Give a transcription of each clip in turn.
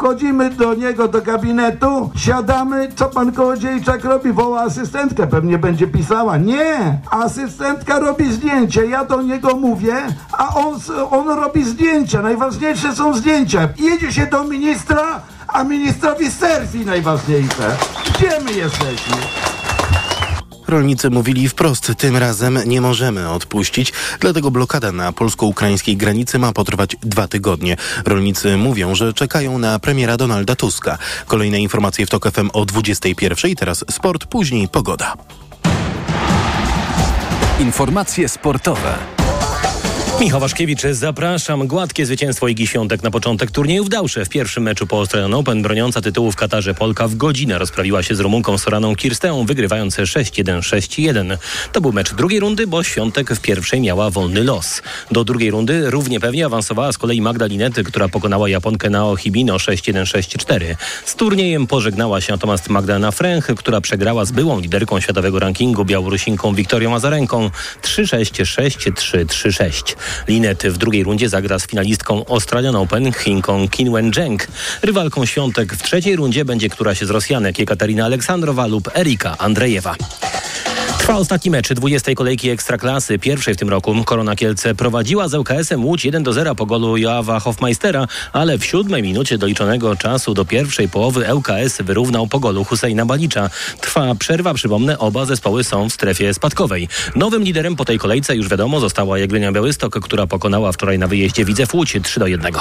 Wchodzimy do niego do gabinetu, siadamy, co pan Kołodziejczak robi? Woła asystentkę, pewnie będzie pisała. Nie, asystentka robi zdjęcie, ja do niego mówię, a on, on robi zdjęcia. Najważniejsze są zdjęcia. Jedzie się do ministra, a ministrowi selfie najważniejsze. Gdzie my jesteśmy? Rolnicy mówili wprost, tym razem nie możemy odpuścić, dlatego blokada na polsko-ukraińskiej granicy ma potrwać dwa tygodnie. Rolnicy mówią, że czekają na premiera Donalda Tuska. Kolejne informacje w TOK FM o 21. Teraz sport, później pogoda. Informacje sportowe. Michał Waszkiewicz, zapraszam. Gładkie zwycięstwo Igi Świątek na początek turnieju w Dałsze. W pierwszym meczu po Australian Open broniąca tytułu w Katarze Polka w godzinę rozprawiła się z Rumunką Soraną Kirsteą, wygrywając 6-1, 6-1. To był mecz drugiej rundy, bo Świątek w pierwszej miała wolny los. Do drugiej rundy równie pewnie awansowała z kolei Magda Linety, która pokonała Japonkę na Ohibino 6-1, 6-4. Z turniejem pożegnała się natomiast Magdalena Fręch, która przegrała z byłą liderką światowego rankingu Białorusinką Wiktorią Azarenką 3-6, 6-3, 3-6. Linet w drugiej rundzie zagra z finalistką Australian Open Chinką Kinwen Zheng. Rywalką Świątek w trzeciej rundzie będzie któraś z Rosjanek Jekaterina Aleksandrowa lub Erika Andrejewa. Trwa ostatni mecz 20. kolejki Ekstraklasy, pierwszej w tym roku. Korona Kielce prowadziła z ŁKS-em Łódź 1 do 0 po golu Joawa Hofmeistera, ale w siódmej minucie doliczonego czasu do pierwszej połowy ŁKS wyrównał po golu Husejna Balicza. Trwa przerwa, przypomnę, oba zespoły są w strefie spadkowej. Nowym liderem po tej kolejce już wiadomo została Jagiellonia Białystok, która pokonała wczoraj na wyjeździe Widzew Łódź 3 do 1.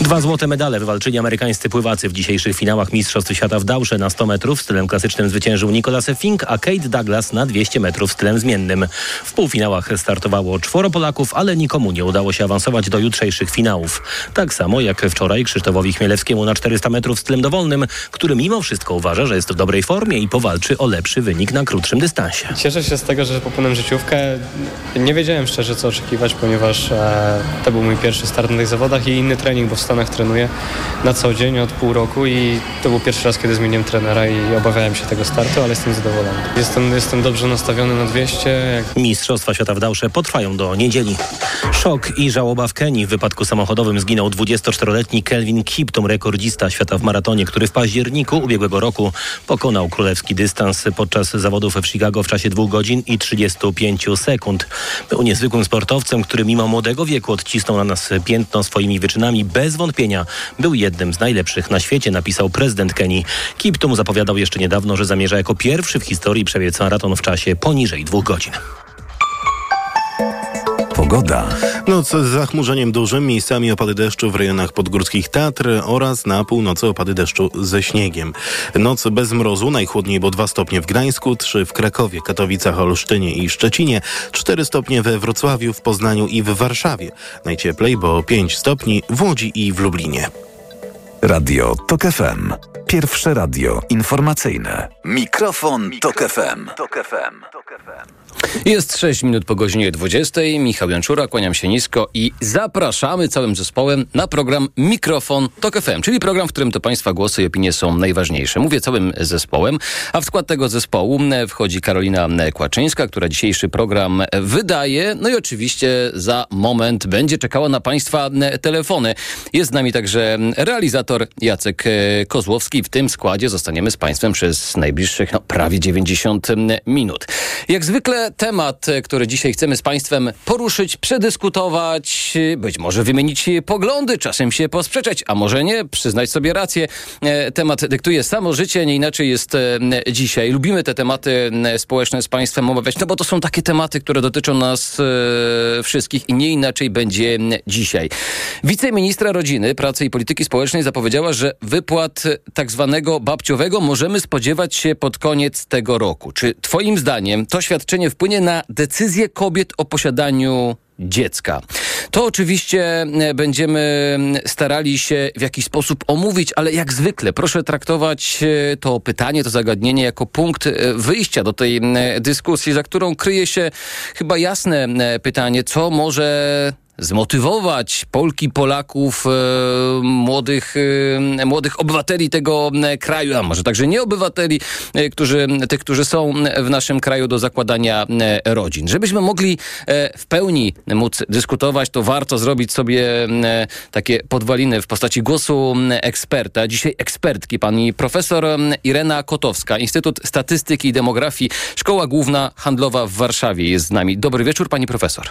Dwa złote medale wywalczyli amerykańscy pływacy w dzisiejszych finałach Mistrzostw Świata w Dałsze na 100 metrów. Stylem klasycznym zwyciężył Nicolas Fink, a Kate Douglas na 200 metrów stylem zmiennym. W półfinałach startowało czworo Polaków, ale nikomu nie udało się awansować do jutrzejszych finałów. Tak samo jak wczoraj Krzysztofowi Chmielewskiemu na 400 metrów stylem dowolnym, który mimo wszystko uważa, że jest w dobrej formie i powalczy o lepszy wynik na krótszym dystansie. Cieszę się z tego, że popłynąłem życiówkę. Nie wiedziałem szczerze co oczekiwać, ponieważ e, to był mój pierwszy start na tych zawodach i inny trening, bo w Stanach trenuję na co dzień od pół roku i to był pierwszy raz, kiedy zmieniłem trenera i obawiałem się tego startu, ale jestem zadowolony. Jestem, jestem dobrze nastawiony na 200. Jak... Mistrzostwa Świata w Dałsze potrwają do niedzieli. Szok i żałoba w Kenii. W wypadku samochodowym zginął 24-letni Kelvin Kiptum, rekordzista świata w maratonie, który w październiku ubiegłego roku pokonał królewski dystans podczas zawodów w Chicago w czasie 2 godzin i 35 sekund. Był niezwykłym sportowcem, który mimo młodego wieku odcisnął na nas piętno swoimi wyczynami. Bez wątpienia był jednym z najlepszych na świecie, napisał prezydent Kenii. Kiptum zapowiadał jeszcze niedawno, że zamierza jako pierwszy w historii przebiec maraton w czasie poniżej dwóch godzin. Pogoda. Noc z zachmurzeniem dużym, miejscami opady deszczu w rejonach podgórskich Tatr oraz na północy opady deszczu ze śniegiem. Noc bez mrozu, najchłodniej bo 2 stopnie w Gdańsku, 3 w Krakowie, Katowicach, Olsztynie i Szczecinie, 4 stopnie we Wrocławiu, w Poznaniu i w Warszawie. Najcieplej bo 5 stopni w Łodzi i w Lublinie. Radio TOK FM. Pierwsze radio informacyjne. Mikrofon, Tok FM. Tok FM. Jest 6 minut po godzinie 20. Michał Janczura, kłaniam się nisko i zapraszamy całym zespołem na program Mikrofon Tok FM, czyli program, w którym to Państwa głosy i opinie są najważniejsze. Mówię całym zespołem, a w skład tego zespołu wchodzi Karolina Kłaczyńska, która dzisiejszy program wydaje. No i oczywiście za moment będzie czekała na Państwa telefony. Jest z nami także realizator Jacek Kozłowski. W tym składzie zostaniemy z Państwem przez najbliższych no, prawie 90 minut. Jak zwykle temat, który dzisiaj chcemy z Państwem poruszyć, przedyskutować, być może wymienić poglądy, czasem się posprzeczać, a może nie, przyznać sobie rację. Temat dyktuje samo życie, nie inaczej jest dzisiaj. Lubimy te tematy społeczne z Państwem omawiać, no bo to są takie tematy, które dotyczą nas wszystkich i nie inaczej będzie dzisiaj. Wiceministra Rodziny, Pracy i Polityki Społecznej zapowiedziała, że wypłat tak zwanego babciowego możemy spodziewać się pod koniec tego roku. Czy Twoim zdaniem to świadczenie wpłynie na decyzję kobiet o posiadaniu dziecka. To oczywiście będziemy starali się w jakiś sposób omówić, ale jak zwykle proszę traktować to pytanie, to zagadnienie jako punkt wyjścia do tej dyskusji, za którą kryje się chyba jasne pytanie, co może zmotywować Polki, Polaków, e, młodych, e, młodych obywateli tego e, kraju, a może także nieobywateli, e, którzy, tych, którzy są w naszym kraju do zakładania rodzin. Żebyśmy mogli w pełni móc dyskutować, to warto zrobić sobie takie podwaliny w postaci głosu eksperta. Dzisiaj ekspertki, pani profesor Irena Kotowska, Instytut Statystyki i Demografii, Szkoła Główna Handlowa w Warszawie jest z nami. Dobry wieczór, pani profesor.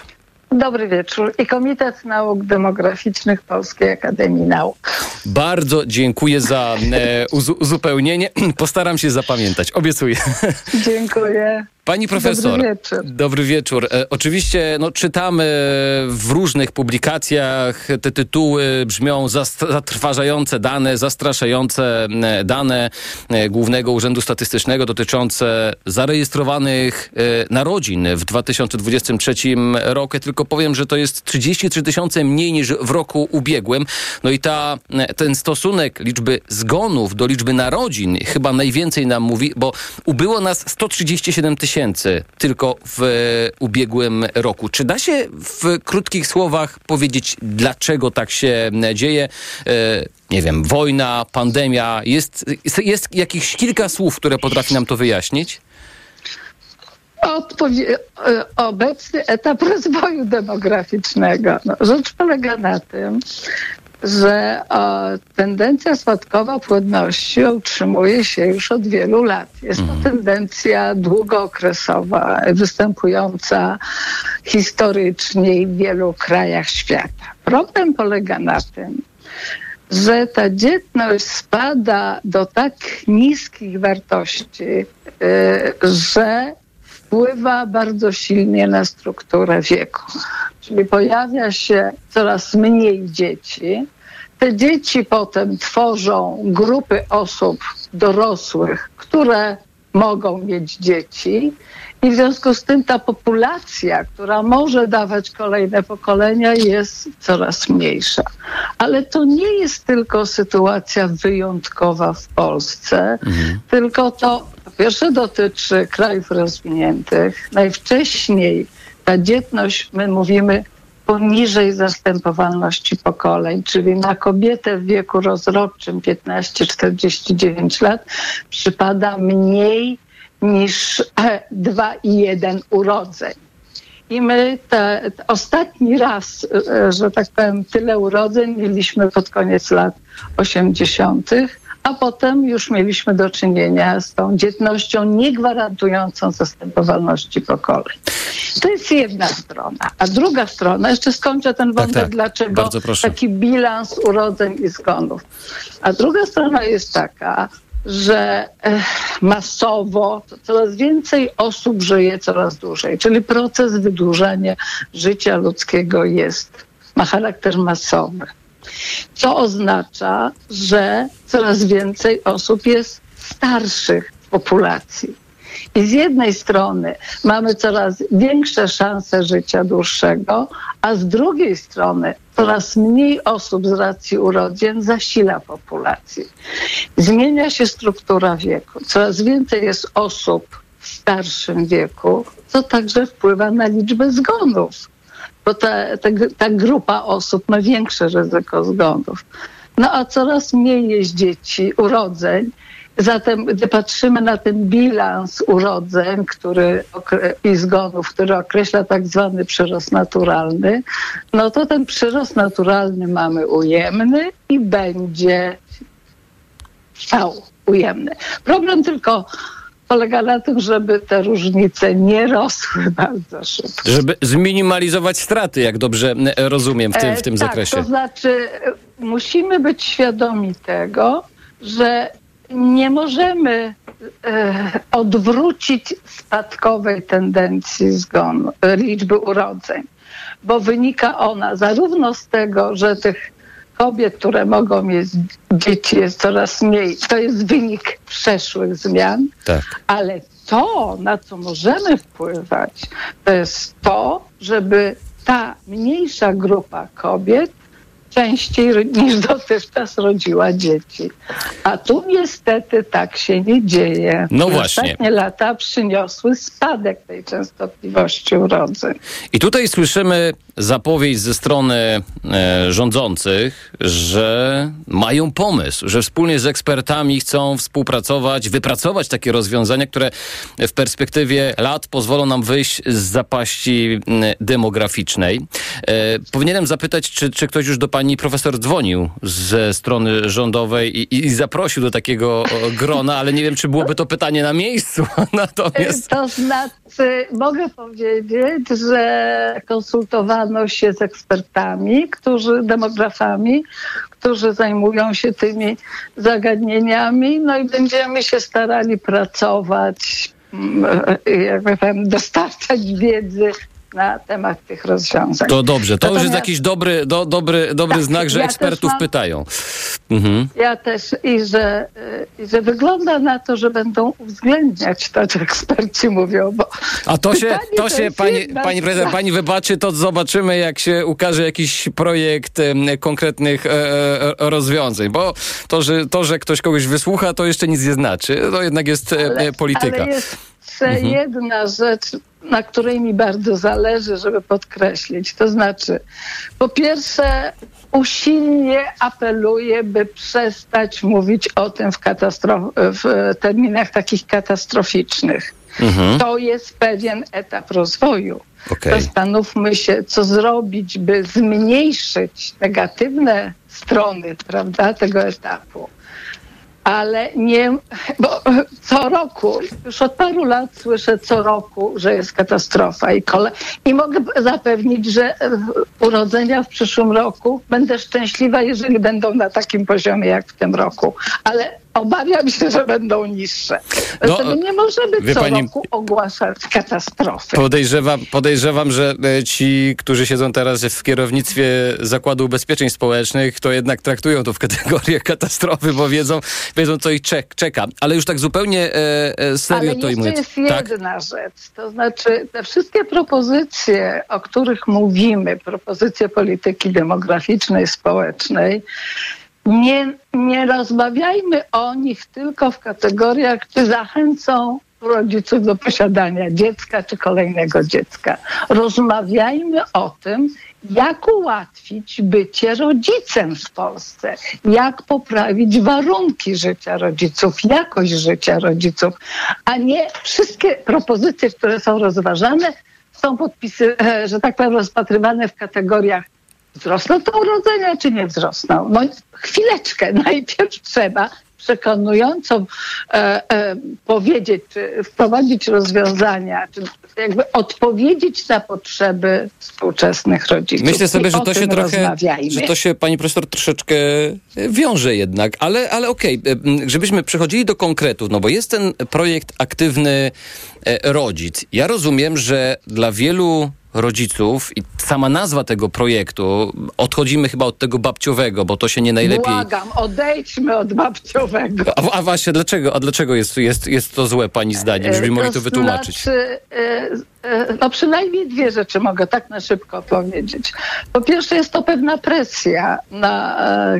Dobry wieczór. I Komitet Nauk Demograficznych Polskiej Akademii Nauk. Bardzo dziękuję za e, uzu- uzupełnienie. Postaram się zapamiętać, obiecuję. Dziękuję. Pani profesor. Dobry wieczór. Dobry wieczór. E, oczywiście no, czytamy w różnych publikacjach te tytuły brzmią zatrważające dane, zastraszające e, dane e, Głównego Urzędu Statystycznego dotyczące zarejestrowanych e, narodzin w 2023 roku. Tylko powiem, że to jest 33 tysiące mniej niż w roku ubiegłym. No i ta, e, ten stosunek liczby zgonów do liczby narodzin chyba najwięcej nam mówi, bo ubyło nas 137 tysięcy tylko w e, ubiegłym roku. Czy da się w krótkich słowach powiedzieć, dlaczego tak się dzieje? E, nie wiem, wojna, pandemia. Jest, jest jakichś kilka słów, które potrafi nam to wyjaśnić? Odpowie- e, obecny etap rozwoju demograficznego. No, rzecz polega na tym, że o, tendencja spadkowa płodności utrzymuje się już od wielu lat. Jest to tendencja długookresowa, występująca historycznie w wielu krajach świata. Problem polega na tym, że ta dzietność spada do tak niskich wartości, y, że wpływa bardzo silnie na strukturę wieku. Czyli pojawia się coraz mniej dzieci. Te dzieci potem tworzą grupy osób dorosłych, które mogą mieć dzieci. I w związku z tym ta populacja, która może dawać kolejne pokolenia, jest coraz mniejsza. Ale to nie jest tylko sytuacja wyjątkowa w Polsce, tylko to po pierwsze dotyczy krajów rozwiniętych. Najwcześniej ta dzietność, my mówimy, poniżej zastępowalności pokoleń, czyli na kobietę w wieku rozrodczym 15-49 lat przypada mniej niż 2,1 urodzeń. I my te, te ostatni raz, e, że tak powiem, tyle urodzeń mieliśmy pod koniec lat 80., a potem już mieliśmy do czynienia z tą dzietnością niegwarantującą zastępowalności pokoleń. To jest jedna strona. A druga strona, jeszcze skończę ten wątek, tak. dlaczego Bardzo proszę. taki bilans urodzeń i zgonów. A druga strona jest taka, że eh, masowo coraz więcej osób żyje coraz dłużej, czyli proces wydłużania życia ludzkiego jest, ma charakter masowy. Co oznacza, że coraz więcej osób jest starszych w populacji. I z jednej strony mamy coraz większe szanse życia dłuższego, a z drugiej strony coraz mniej osób z racji urodzin zasila populację. Zmienia się struktura wieku. Coraz więcej jest osób w starszym wieku, co także wpływa na liczbę zgonów, bo ta, ta, ta grupa osób ma większe ryzyko zgonów. No a coraz mniej jest dzieci, urodzeń. Zatem, gdy patrzymy na ten bilans urodzeń który, i zgonów, który określa tak zwany przyrost naturalny, no to ten przyrost naturalny mamy ujemny i będzie trwał ujemny. Problem tylko polega na tym, żeby te różnice nie rosły bardzo szybko. Żeby zminimalizować straty, jak dobrze e, rozumiem w tym, w tym E, zakresie. Tak, to znaczy e, musimy być świadomi tego, że nie możemy e, odwrócić spadkowej tendencji zgonu, liczby urodzeń, bo wynika ona zarówno z tego, że tych kobiet, które mogą mieć dzieci jest coraz mniej, to jest wynik przeszłych zmian, Tak. ale to, na co możemy wpływać, to jest to, żeby ta mniejsza grupa kobiet częściej niż dotychczas rodziła dzieci. A tu niestety tak się nie dzieje. No właśnie. Ostatnie lata przyniosły spadek tej częstotliwości urodzeń. I tutaj słyszymy zapowiedź ze strony e, rządzących, że mają pomysł, że wspólnie z ekspertami chcą współpracować, wypracować takie rozwiązania, które w perspektywie lat pozwolą nam wyjść z zapaści demograficznej. E, powinienem zapytać, czy, czy ktoś już do pani profesor dzwonił ze strony rządowej i, i zaprosił do takiego grona, ale nie wiem, czy byłoby to pytanie na miejscu. Natomiast... To znaczy, mogę powiedzieć, że konsultowano się z ekspertami, którzy, demografami, którzy zajmują się tymi zagadnieniami, no i będziemy się starali pracować, mm, jakby powiem, dostarczać wiedzy na temat tych rozwiązań. To dobrze, to już jest Natomiast- jakiś dobry, do, dobry, dobry Tak, znak, że ja ekspertów mam- pytają. Mhm. Ja też i że, i że wygląda na to, że będą uwzględniać to, co eksperci mówią, bo A to się, pytanie to się pani, jedna pani prezydent, pani wybaczy, to zobaczymy, jak się ukaże jakiś projekt em, konkretnych e, e, rozwiązań, bo to że, to, że ktoś kogoś wysłucha, to jeszcze nic nie znaczy. To jednak jest e, e, polityka. Ale jest jeszcze jedna rzecz, na której mi bardzo zależy, żeby podkreślić. To znaczy, po pierwsze, usilnie apeluję, by przestać mówić o tym w, w terminach takich katastroficznych. Mhm. To jest pewien etap rozwoju. Okej. Zastanówmy się, co zrobić, by zmniejszyć negatywne strony prawda, tego etapu. Ale nie, bo co roku, już od paru lat słyszę co roku, że jest katastrofa i kole. I mogę zapewnić, że urodzenia w przyszłym roku będę szczęśliwa, jeżeli będą na takim poziomie jak w tym roku. Ale obawiam się, że będą niższe. No, nie możemy wie co pani- roku ogłaszać katastrofy. Podejrzewam, podejrzewam, że e, ci, którzy siedzą teraz w kierownictwie Zakładu Ubezpieczeń Społecznych, to jednak traktują to w kategorię katastrofy, bo wiedzą, wiedzą co ich czek- czeka. Ale już tak zupełnie e, e, serio Ale to jeszcze ujmując. jest Tak? jedna rzecz, to znaczy te wszystkie propozycje, o których mówimy, propozycje polityki demograficznej, społecznej, nie, nie rozmawiajmy o nich tylko w kategoriach, czy zachęcą rodziców do posiadania dziecka czy kolejnego dziecka. Rozmawiajmy o tym, jak ułatwić bycie rodzicem w Polsce, jak poprawić warunki życia rodziców, jakość życia rodziców, a nie wszystkie propozycje, które są rozważane, są podpisy, e, że tak powiem, rozpatrywane w kategoriach wzrosną to urodzenia, czy nie wzrosną? No chwileczkę, najpierw trzeba przekonująco e, e, powiedzieć, czy wprowadzić rozwiązania, czy jakby odpowiedzieć na potrzeby współczesnych rodziców. Myślę sobie, I że to się trochę, że to się pani profesor troszeczkę wiąże jednak, ale, ale okej, e, żebyśmy przechodzili do konkretów, no bo jest ten projekt aktywny e, rodzic. Ja rozumiem, że dla wielu rodziców i sama nazwa tego projektu, odchodzimy chyba od tego babciowego, bo to się nie najlepiej... Błagam, odejdźmy od babciowego. A, a właśnie, dlaczego, a dlaczego jest, jest, jest to złe pani zdaniem, żebyśmy mogli to wytłumaczyć? Znaczy, e, e, no przynajmniej dwie rzeczy mogę tak na szybko powiedzieć. Po pierwsze jest to pewna presja na, e,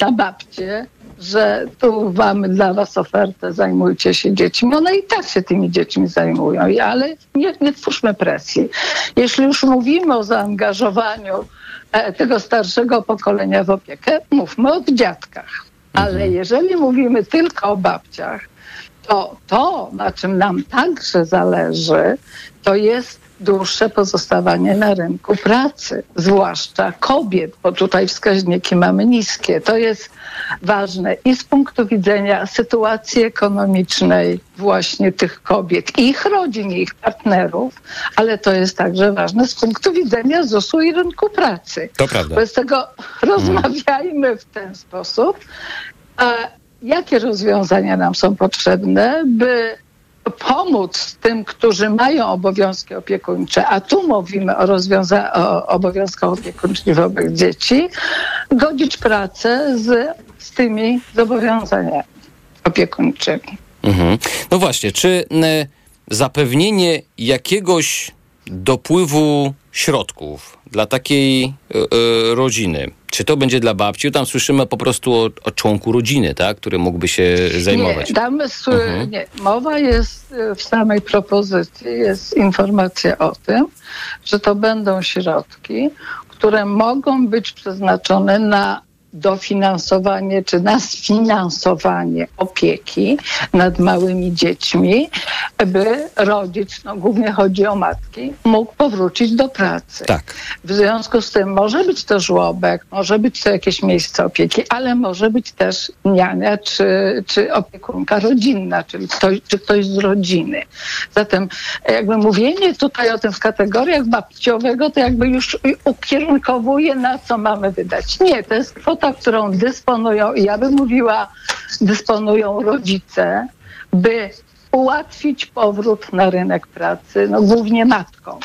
na babcie, że tu mamy dla was ofertę, zajmujcie się dziećmi. One i tak się tymi dziećmi zajmują, ale nie, nie twórzmy presji. Jeśli już mówimy o zaangażowaniu e, tego starszego pokolenia w opiekę, mówmy o dziadkach. Ale jeżeli mówimy tylko o babciach, to to, na czym nam także zależy, to jest dłuższe pozostawanie na rynku pracy, zwłaszcza kobiet, bo tutaj wskaźniki mamy niskie. To jest ważne i z punktu widzenia sytuacji ekonomicznej właśnie tych kobiet, ich rodzin, i ich partnerów, ale to jest także ważne z punktu widzenia ZUS-u i rynku pracy. To prawda. Wobec tego rozmawiajmy w ten sposób. A jakie rozwiązania nam są potrzebne, by pomóc tym, którzy mają obowiązki opiekuńcze, a tu mówimy o, rozwiąza- o obowiązkach opiekuńczych wobec dzieci, godzić pracę z, z tymi zobowiązaniami opiekuńczymi. Mhm. No właśnie, czy zapewnienie jakiegoś dopływu środków dla takiej e, e, rodziny, Czy to będzie dla babci? Tam słyszymy po prostu o, o członku rodziny, tak? który mógłby się zajmować. Nie, tam mhm. nie, mowa jest e, w samej propozycji, jest informacja o tym, że to będą środki, które mogą być przeznaczone na dofinansowanie czy na sfinansowanie opieki nad małymi dziećmi, by rodzic, no głównie chodzi o matki, mógł powrócić do pracy. Tak. W związku z tym może być to żłobek, może być to jakieś miejsce opieki, ale może być też niania czy, czy opiekunka rodzinna, czyli ktoś, czy ktoś z rodziny. Zatem jakby mówienie tutaj o tym w kategoriach babciowego, to jakby już ukierunkowuje na co mamy wydać. Nie, to jest kwota kwota, którą dysponują, ja bym mówiła, dysponują rodzice, by ułatwić powrót na rynek pracy, no głównie matką.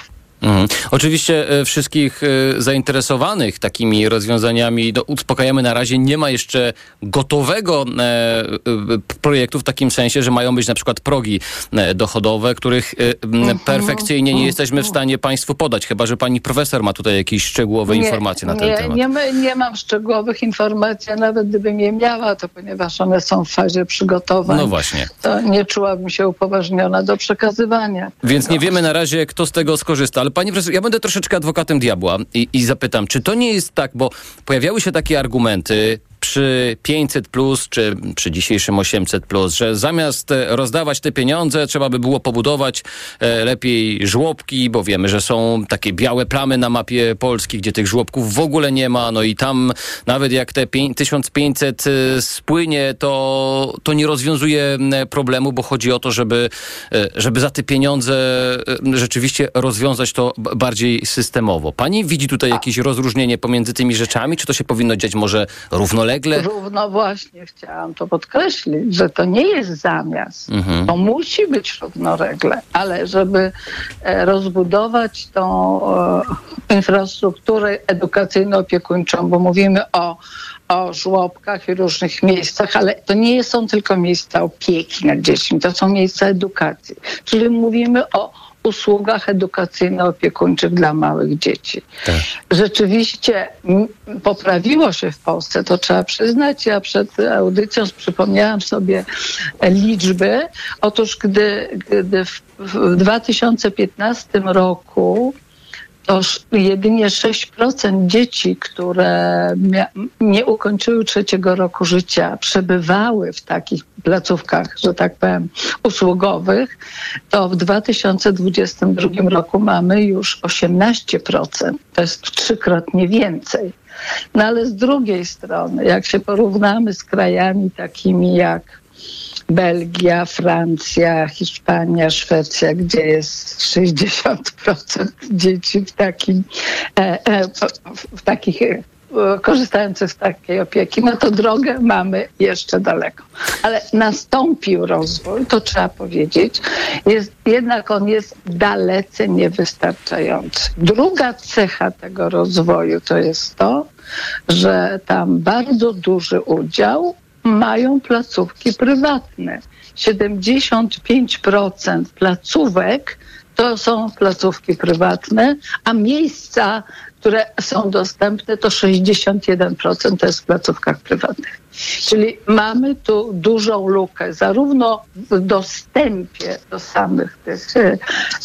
Mhm. Oczywiście e, wszystkich e, zainteresowanych takimi rozwiązaniami no, uspokajamy na razie. Nie ma jeszcze gotowego e, projektu w takim sensie, że mają być na przykład progi dochodowe, których mhm. perfekcyjnie nie jesteśmy w stanie Państwu podać, chyba że Pani profesor ma tutaj jakieś szczegółowe nie, informacje na ten nie, temat. Nie, nie mam szczegółowych informacji, a nawet gdybym je miała, to ponieważ one są w fazie przygotowań, no właśnie. to nie czułabym się upoważniona do przekazywania. Więc nie wiemy na razie, kto z tego skorzysta, ale Pani profesor, ja będę troszeczkę adwokatem diabła i, i zapytam, czy to nie jest tak, bo pojawiały się takie argumenty, przy 500 plus, czy przy dzisiejszym 800 plus, że zamiast e, rozdawać te pieniądze, trzeba by było pobudować e, lepiej żłobki, bo wiemy, że są takie białe plamy na mapie Polski, gdzie tych żłobków w ogóle nie ma, no i tam nawet jak te 1500 e, spłynie, to, to nie rozwiązuje problemu, bo chodzi o to, żeby, żeby za te pieniądze rzeczywiście rozwiązać to bardziej systemowo. Pani widzi tutaj jakieś rozróżnienie pomiędzy tymi rzeczami, czy to się powinno dziać może równolegle? Równolegle? Równo właśnie chciałam to podkreślić, że to nie jest zamiast. Mhm. To musi być równolegle, ale żeby e, rozbudować tą e, infrastrukturę edukacyjno-opiekuńczą, bo mówimy o o żłobkach i różnych miejscach, ale to nie są tylko miejsca opieki nad dziećmi, to są miejsca edukacji. Czyli mówimy o usługach edukacyjno-opiekuńczych dla małych dzieci. Tak. Rzeczywiście poprawiło się w Polsce, to trzeba przyznać. Ja przed audycją przypomniałam sobie liczby. Otóż gdy, gdy w, w 2015 roku to jedynie 6% dzieci, które nie ukończyły trzeciego roku życia, przebywały w takich placówkach, że tak powiem, usługowych, to w 2022 roku mamy już 18%. To jest trzykrotnie więcej. No ale z drugiej strony, jak się porównamy z krajami takimi jak Belgia, Francja, Hiszpania, Szwecja, gdzie jest 60% dzieci w takim, e, e, w takich e, korzystających z takiej opieki, no to drogę mamy jeszcze daleko. Ale nastąpił rozwój, to trzeba powiedzieć, jest, jednak on jest dalece niewystarczający. Druga cecha tego rozwoju to jest to, że tam bardzo duży udział mają placówki prywatne. 75% placówek to są placówki prywatne, a miejsca, które są dostępne, to 61% to jest w placówkach prywatnych. Czyli mamy tu dużą lukę, zarówno w dostępie do samych tych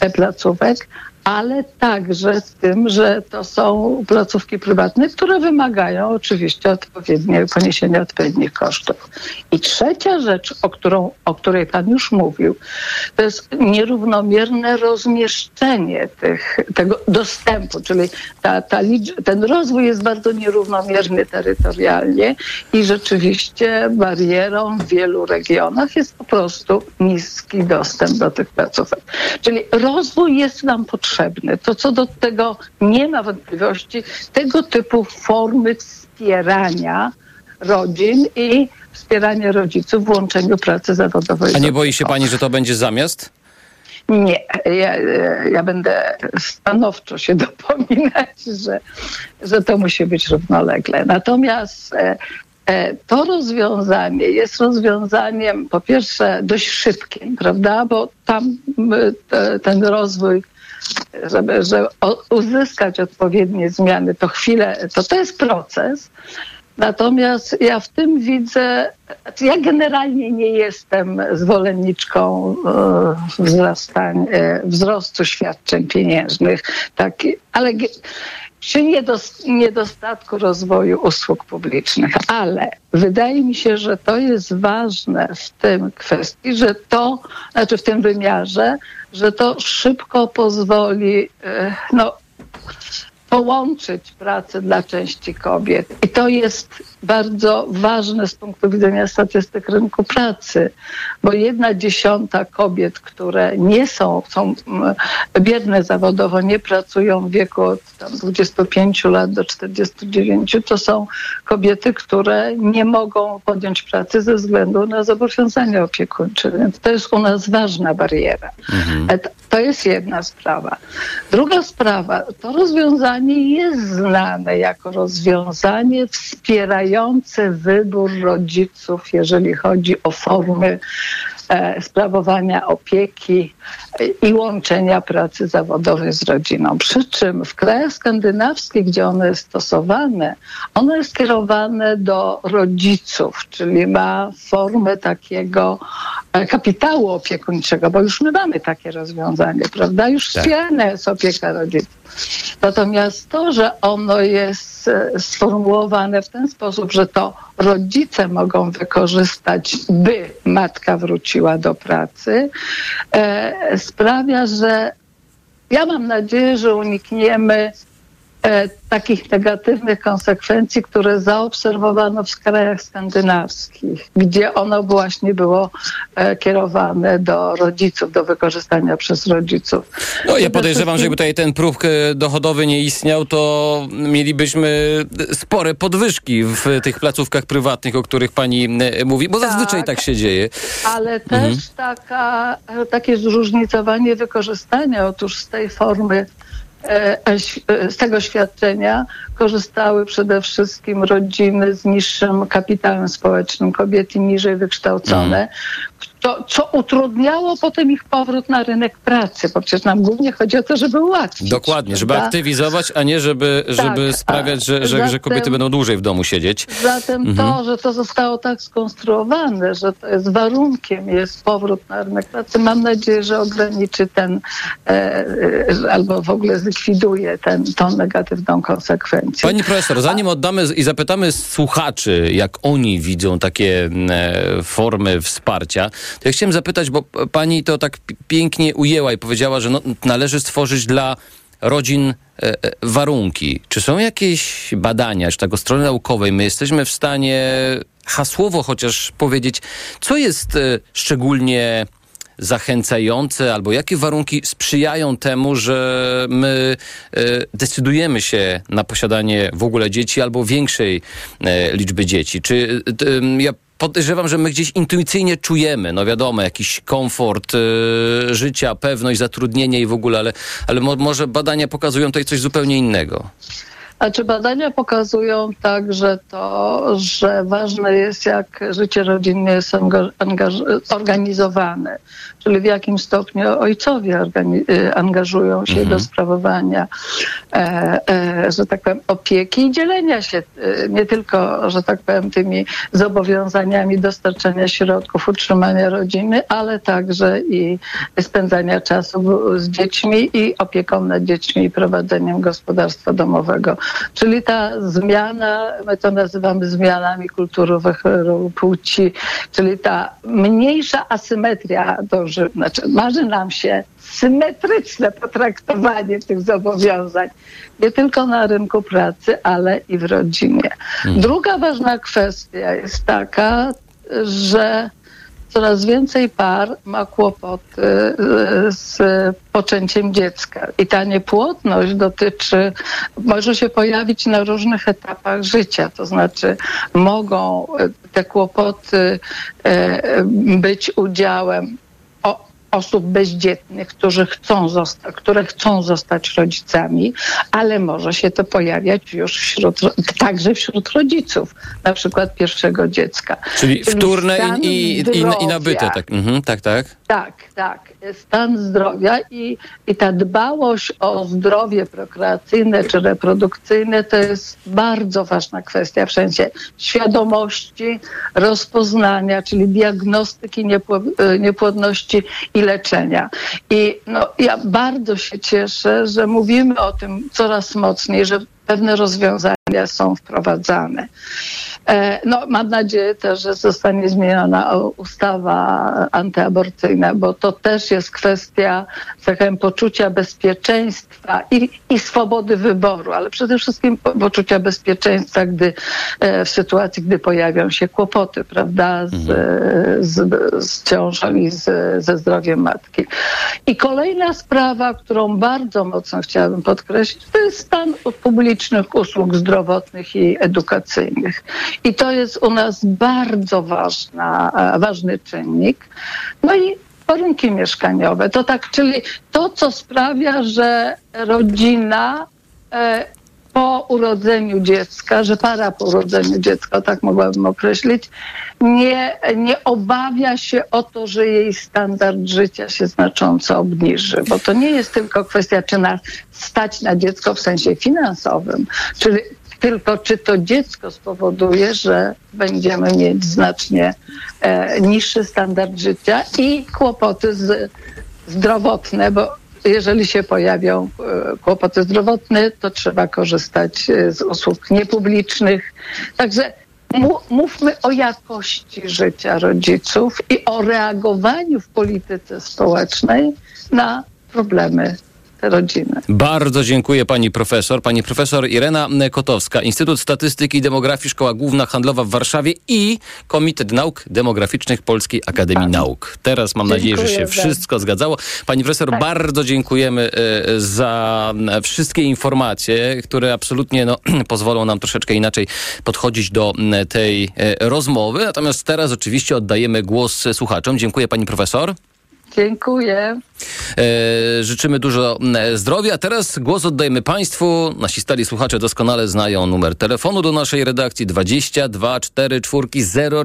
e, placówek, ale także z tym, że to są placówki prywatne, które wymagają oczywiście odpowiednie, poniesienia odpowiednich kosztów. I trzecia rzecz, o, którą, o której Pan już mówił, to jest nierównomierne rozmieszczenie tych, tego dostępu, czyli ta, ta, ten rozwój jest bardzo nierównomierny terytorialnie i rzeczywiście barierą w wielu regionach jest po prostu niski dostęp do tych placówek. Czyli rozwój jest nam potrzebny potrzebne. To co do tego nie ma wątpliwości, tego typu formy wspierania rodzin i wspierania rodziców w łączeniu pracy zawodowej. A nie boi się pani, że to będzie zamiast? Nie, ja, ja będę stanowczo się dopominać, że, że to musi być równolegle. Natomiast e, e, to rozwiązanie jest rozwiązaniem po pierwsze dość szybkim, prawda, bo tam ten rozwój żeby, żeby uzyskać odpowiednie zmiany, to chwilę, to to jest proces. Natomiast ja w tym widzę, ja generalnie nie jestem zwolenniczką e, wzrastania, e, wzrostu świadczeń pieniężnych, tak, ale przy niedostatku rozwoju usług publicznych. Ale wydaje mi się, że to jest ważne w tym kwestii, że to, znaczy w tym wymiarze, że to szybko pozwoli e, no, połączyć pracę dla części kobiet. I to jest bardzo ważne z punktu widzenia statystyk rynku pracy, bo jedna dziesiąta kobiet, które nie są, są mm, biedne zawodowo, nie pracują w wieku od 25 lat do 49, to są kobiety, które nie mogą podjąć pracy ze względu na zobowiązania opiekuńcze. Więc to jest u nas ważna bariera. Mhm. To jest jedna sprawa. Druga sprawa, to rozwiązanie jest znane jako rozwiązanie wspierające wybór rodziców, jeżeli chodzi o formy sprawowania opieki i łączenia pracy zawodowej z rodziną. Przy czym w krajach skandynawskich, gdzie one jest stosowane, ono jest kierowane do rodziców, czyli ma formę takiego e, kapitału opiekuńczego, bo już my mamy takie rozwiązanie, prawda? Już tak. wspierana jest opieka rodziców. Natomiast to, że ono jest e, sformułowane w ten sposób, że to rodzice mogą wykorzystać, by matka wróciła do pracy, e, sprawia, że ja mam nadzieję, że unikniemy takich negatywnych konsekwencji, które zaobserwowano w krajach skandynawskich, gdzie ono właśnie było e, kierowane do rodziców, do wykorzystania przez rodziców. No ja podejrzewam, że jakby tutaj ten próg e, dochodowy nie istniał, to mielibyśmy spore podwyżki w tych placówkach prywatnych, o których pani mówi, bo tak, zazwyczaj tak się dzieje. Ale też mhm. taka, takie zróżnicowanie wykorzystania, otóż z tej formy E, e, z tego świadczenia korzystały przede wszystkim rodziny z niższym kapitałem społecznym, kobiety niżej wykształcone, mm to, co utrudniało potem ich powrót na rynek pracy, bo przecież nam głównie chodzi o to, żeby ułatwić. Dokładnie, żeby aktywizować, a nie żeby, żeby tak, sprawiać, że, że, zatem, że, kobiety będą dłużej w domu siedzieć. Zatem mhm. to, że to zostało tak skonstruowane, że to jest warunkiem, jest powrót na rynek pracy, mam nadzieję, że ograniczy ten e, e, albo w ogóle zlikwiduje ten, tą negatywną konsekwencję. Pani profesor, zanim oddamy i zapytamy słuchaczy, jak oni widzą takie e, formy wsparcia, to ja chciałem zapytać, bo pani to tak pięknie ujęła i powiedziała, że no, należy stworzyć dla rodzin e, e, warunki. Czy są jakieś badania, czy tak od strony naukowej, my jesteśmy w stanie hasłowo chociaż powiedzieć, co jest e, szczególnie zachęcające, albo jakie warunki sprzyjają temu, że my decydujemy się na posiadanie w ogóle dzieci albo większej liczby dzieci. Czy ja podejrzewam, że my gdzieś intuicyjnie czujemy, no wiadomo, jakiś komfort y, życia, pewność, zatrudnienie i w ogóle, ale, ale mo może badania pokazują tutaj coś zupełnie innego. A czy badania pokazują także to, że ważne jest, jak życie rodzinne jest organizowane, czyli w jakim stopniu ojcowie y, angażują się mhm. do sprawowania, e, e, że tak powiem, opieki i dzielenia się e, nie tylko, że tak powiem, tymi zobowiązaniami dostarczania środków utrzymania rodziny, ale także i spędzania czasu z dziećmi i opieką nad dziećmi i prowadzeniem gospodarstwa domowego. Czyli ta zmiana, my to nazywamy zmianami kulturowych płci, czyli ta mniejsza asymetria, to, że, znaczy marzy nam się symetryczne potraktowanie tych zobowiązań, nie tylko na rynku pracy, ale i w rodzinie. Hmm. Druga ważna kwestia jest taka, że coraz więcej par ma kłopoty e, z poczęciem dziecka. I ta niepłodność dotyczy, może się pojawić na różnych etapach życia. To znaczy, mogą te kłopoty e, być udziałem osób bezdzietnych, którzy chcą zosta- które chcą zostać rodzicami, ale może się to pojawiać już wśród, także wśród rodziców, na przykład pierwszego dziecka. Czyli wtórne stan i, i, i, i zdrowia. nabyte. Tak, mhm, tak, tak. Tak, tak. Stan zdrowia i, i ta dbałość o zdrowie prokreacyjne czy reprodukcyjne to jest bardzo ważna kwestia w sensie świadomości, rozpoznania, czyli diagnostyki niepło- niepłodności i leczenia. I no, ja bardzo się cieszę, że mówimy o tym coraz mocniej, że pewne rozwiązania są wprowadzane. E, No, mam nadzieję też, że zostanie zmieniona ustawa antyaborcyjna, bo to też jest kwestia tak powiem, poczucia bezpieczeństwa i, i swobody wyboru, ale przede wszystkim po- poczucia bezpieczeństwa, gdy e, w sytuacji, gdy pojawią się kłopoty, prawda, z, z, z ciążą i z, ze zdrowiem matki. I kolejna sprawa, którą bardzo mocno chciałabym podkreślić, to jest stan publicznych usług zdrowotnych i edukacyjnych. I to jest u nas bardzo ważna, e, ważny czynnik. No i warunki mieszkaniowe. To tak, czyli to, co sprawia, że rodzina e, po urodzeniu dziecka, że para po urodzeniu dziecka, tak mogłabym określić, nie, nie obawia się o to, że jej standard życia się znacząco obniży, bo to nie jest tylko kwestia, czy nas stać na dziecko w sensie finansowym, czyli tylko czy to dziecko spowoduje, że będziemy mieć znacznie e, niższy standard życia i kłopoty z, zdrowotne, bo jeżeli się pojawią e, kłopoty zdrowotne, to trzeba korzystać e, z usług niepublicznych. Także mówmy o jakości życia rodziców i o reagowaniu w polityce społecznej na problemy rodziny. Bardzo dziękuję pani profesor. Pani profesor Irena Kotowska, Instytut Statystyki i Demografii, Szkoła Główna Handlowa w Warszawie i Komitet Nauk Demograficznych Polskiej Akademii Nauk. Teraz mam nadzieję, że się bardzo. wszystko zgadzało. Pani profesor, bardzo dziękujemy e, za wszystkie informacje, które absolutnie no, pozwolą nam troszeczkę inaczej podchodzić do tej e, rozmowy. Natomiast teraz oczywiście oddajemy głos słuchaczom. Dziękuję pani profesor. Dziękuję. E, życzymy dużo m, zdrowia. Teraz głos oddajemy Państwu. Nasi stali słuchacze doskonale znają numer telefonu do naszej redakcji 22 4 4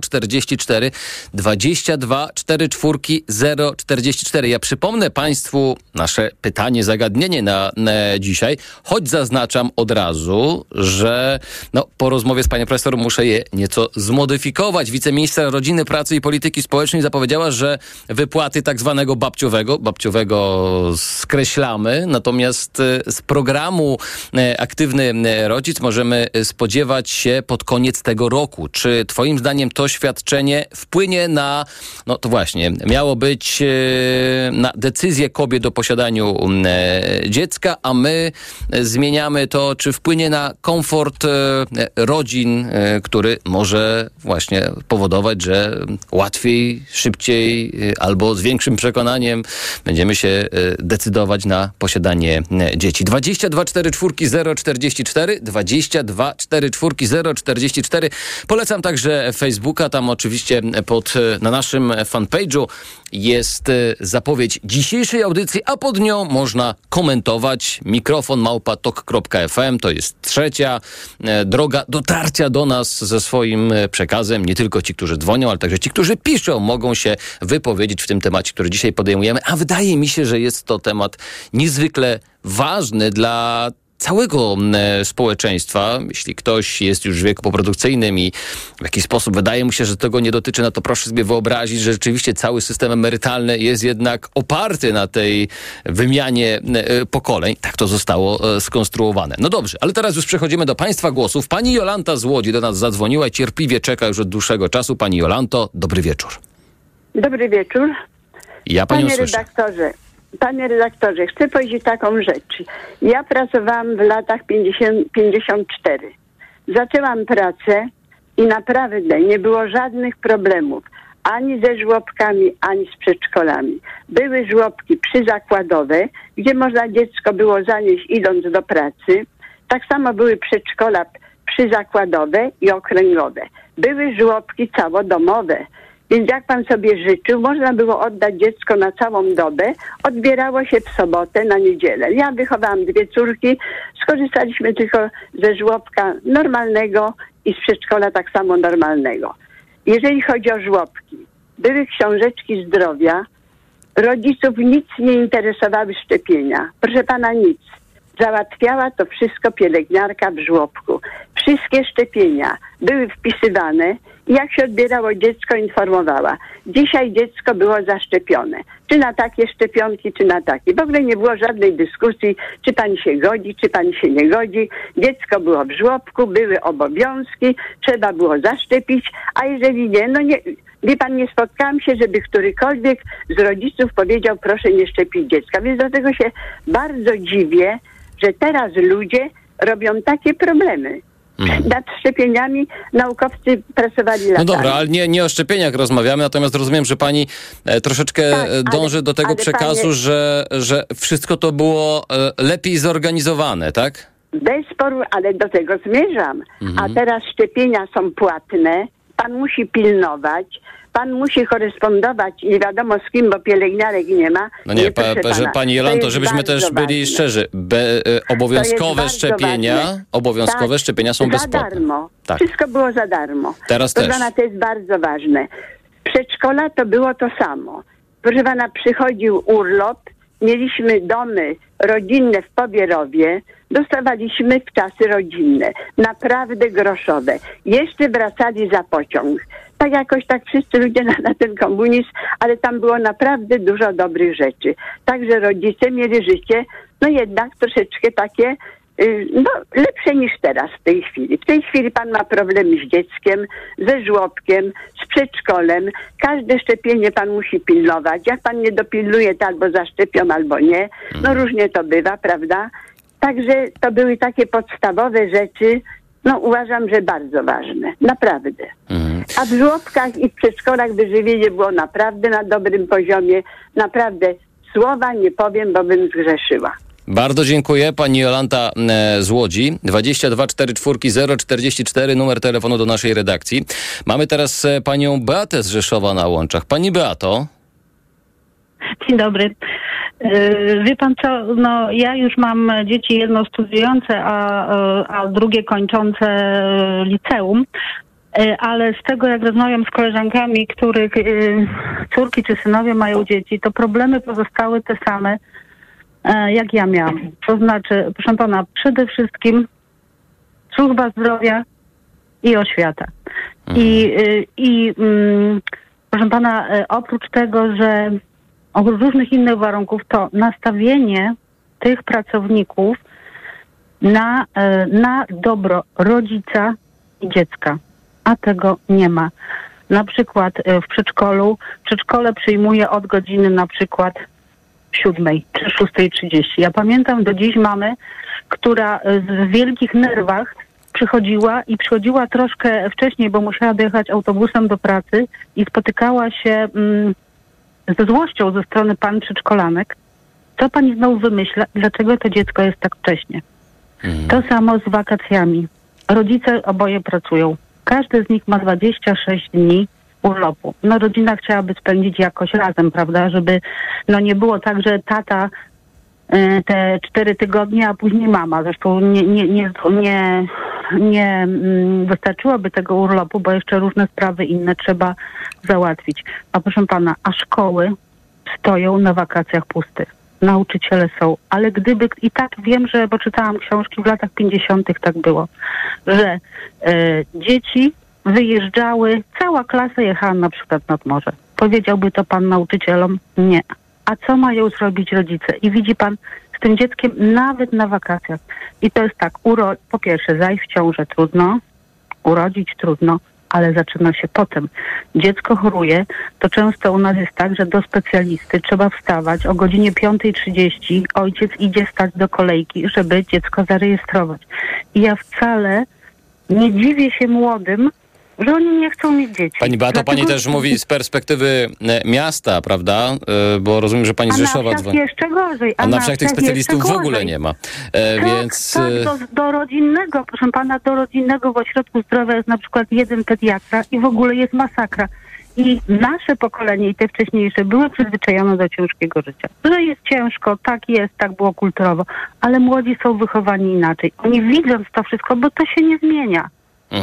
044 22 4 4 044. Ja przypomnę Państwu nasze pytanie, zagadnienie na, na dzisiaj, choć zaznaczam od razu, że no, po rozmowie z panią profesor muszę je nieco zmodyfikować. Wiceministra Rodziny, Pracy i Polityki Społecznej zapowiedziała, że wypłaty tak zwanego babciowego, babciowego skreślamy, natomiast e, z programu e, Aktywny e, Rodzic możemy spodziewać się pod koniec tego roku. Czy twoim zdaniem to świadczenie wpłynie na, no to właśnie, miało być na decyzję kobiet o posiadaniu dziecka, a my zmieniamy to, czy wpłynie na komfort rodzin, który może właśnie powodować, że łatwiej, szybciej albo z większym przekonaniem będziemy się e, decydować na posiadanie e, dzieci. 22 4 4 044 22 4 4 044 Polecam także Facebooka, tam oczywiście pod, e, na naszym fanpage'u jest zapowiedź dzisiejszej audycji, a pod nią można komentować mikrofon małpatok.fm. To jest trzecia droga dotarcia do nas ze swoim przekazem. Nie tylko ci, którzy dzwonią, ale także ci, którzy piszą, mogą się wypowiedzieć w tym temacie, który dzisiaj podejmujemy. A wydaje mi się, że jest to temat niezwykle ważny dla całego m, e, społeczeństwa. Jeśli ktoś jest już w wieku poprodukcyjnym i w jakiś sposób wydaje mu się, że tego nie dotyczy, no to proszę sobie wyobrazić, że rzeczywiście cały system emerytalny jest jednak oparty na tej wymianie e, pokoleń. Tak to zostało e, skonstruowane. No dobrze, ale teraz już przechodzimy do Państwa głosów. Pani Jolanta z Łodzi do nas zadzwoniła i cierpliwie czeka już od dłuższego czasu. Pani Jolanto, dobry wieczór. Dobry wieczór. Ja Panią Panie słyszę. redaktorze, panie redaktorze, chcę powiedzieć taką rzecz. Ja pracowałam w latach 50, 54. Zaczęłam pracę i naprawdę nie było żadnych problemów. Ani ze żłobkami, ani z przedszkolami. Były żłobki przyzakładowe, gdzie można dziecko było zanieść idąc do pracy. Tak samo były przedszkola przyzakładowe i okręgowe. Były żłobki całodomowe, Więc jak pan sobie życzył, można było oddać dziecko na całą dobę, odbierało się w sobotę, na niedzielę. Ja wychowałam dwie córki, skorzystaliśmy tylko ze żłobka normalnego i z przedszkola tak samo normalnego. Jeżeli chodzi o żłobki, były książeczki zdrowia, rodziców nic nie interesowały szczepienia. Proszę pana, nic. Załatwiała to wszystko pielęgniarka w żłobku. Wszystkie szczepienia były wpisywane jak się odbierało dziecko, informowała. Dzisiaj dziecko było zaszczepione. Czy na takie szczepionki, czy na takie. W ogóle nie było żadnej dyskusji, czy pani się godzi, czy pani się nie godzi. Dziecko było w żłobku, były obowiązki, trzeba było zaszczepić, a jeżeli nie, no nie, Wie pan, nie spotkałam się, żeby którykolwiek z rodziców powiedział, proszę nie szczepić dziecka. Więc dlatego się bardzo dziwię, że teraz ludzie robią takie problemy. Mhm. Nad szczepieniami naukowcy pracowali latami. No dobra, ale nie, nie o szczepieniach rozmawiamy, natomiast rozumiem, że pani e, troszeczkę Tak, e, ale- dąży do tego przekazu, panie- że, że wszystko to było e, lepiej zorganizowane, tak? Bez sporu, ale do tego zmierzam. Mhm. A teraz szczepienia są płatne, pan musi pilnować, pan musi korespondować nie wiadomo z kim, bo pielęgniarek nie ma. No nie, proszę pa, że pani To Jolanto, jest żebyśmy też byli ważne. szczerzy. Be, e, obowiązkowe szczepienia, ważne. obowiązkowe Tak, szczepienia są za bezpłatne. darmo. Tak. Wszystko było za darmo. Teraz Proszę też. Pana, to jest bardzo ważne. Przedszkola to było to samo. Proszę pana, przychodził urlop, mieliśmy domy rodzinne w Pobierowie, dostawaliśmy w czasy rodzinne, naprawdę groszowe. Jeszcze wracali za pociąg. Tak jakoś tak wszyscy ludzie na, na ten komunizm, ale tam było naprawdę dużo dobrych rzeczy. Także rodzice mieli życie, no jednak troszeczkę takie y, no, lepsze niż teraz w tej chwili. W tej chwili pan ma problemy z dzieckiem, ze żłobkiem, z przedszkolem. Każde szczepienie pan musi pilnować. Jak pan nie dopilnuje, to albo zaszczepią, albo nie. No różnie to bywa, prawda? Także to były takie podstawowe rzeczy, no uważam, że bardzo ważne. Naprawdę. Mhm. A w żłobkach i w przedszkolach wyżywienie było naprawdę na dobrym poziomie. Naprawdę słowa nie powiem, bo bym zgrzeszyła. Bardzo dziękuję. Pani Jolanta e, z Łodzi. 22 44 044 numer telefonu do naszej redakcji. Mamy teraz e, panią Beatę z Rzeszowa na łączach. Pani Beato. Dzień dobry. Yy, Wie pan co, no ja już mam dzieci jedno studiujące, a, e, a drugie kończące liceum, E, ale z tego jak rozmawiam z koleżankami, których e, córki czy synowie mają dzieci, to problemy pozostały te same, jak ja miałam. To znaczy, proszę pana, przede wszystkim służba zdrowia i oświata. I, y, i mm, proszę pana, oprócz tego, że różnych innych warunków, to nastawienie tych pracowników na, e, na dobro rodzica i dziecka, a tego nie ma. Na przykład e, w przedszkolu, przedszkole przyjmuje od godziny na przykład siódmej czy 6.30. Ja pamiętam do dziś mamy, która e, z wielkich nerwach przychodziła i przychodziła troszkę wcześniej, bo musiała dojechać autobusem do pracy i spotykała się mm, ze złością ze strony pan przedszkolanek. Co pani znowu wymyśla? Dlaczego to dziecko jest tak wcześnie? To samo z wakacjami. Rodzice oboje pracują. Każdy z nich ma 26 dni urlopu. No rodzina chciałaby spędzić jakoś razem, prawda, żeby no nie było tak, że tata y, te cztery tygodnie, a później mama. Zresztą nie, nie, nie, nie, nie mm, wystarczyłoby tego urlopu, bo jeszcze różne sprawy inne trzeba załatwić. A proszę pana, a szkoły stoją na wakacjach pustych. Nauczyciele są, ale gdyby, i tak wiem, że, bo czytałam książki w latach 50. tak było, że e, dzieci wyjeżdżały, cała klasa jechała na przykład nad morze. Powiedziałby to pan nauczycielom? Nie. A co mają zrobić rodzice? I widzi pan tym dzieckiem nawet na wakacjach. I to jest tak, uro- po pierwsze, zajść w ciążę trudno, urodzić trudno, ale zaczyna się potem. Dziecko choruje, to często u nas jest tak, że do specjalisty trzeba wstawać o godzinie 5.30, ojciec idzie stać do kolejki, żeby dziecko zarejestrować. I ja wcale nie dziwię się młodym, że oni nie chcą mieć dzieci. Pani Beato, pani Dlatego- też mówi z perspektywy e, miasta, prawda? E, Bo rozumiem, że pani z A na Rzeszowa dzwoni. jeszcze gorzej. A na wsiach tych specjalistów w ogóle nie ma. E, Tak, Więc tak, e, do, do rodzinnego, proszę pana, do rodzinnego w ośrodku zdrowia jest na przykład jeden pediatra i w ogóle jest masakra. I nasze pokolenie i te wcześniejsze były przyzwyczajone do ciężkiego życia. Że jest ciężko, tak jest, tak było kulturowo, ale młodzi są wychowani inaczej. Oni widząc to wszystko, bo to się nie zmienia.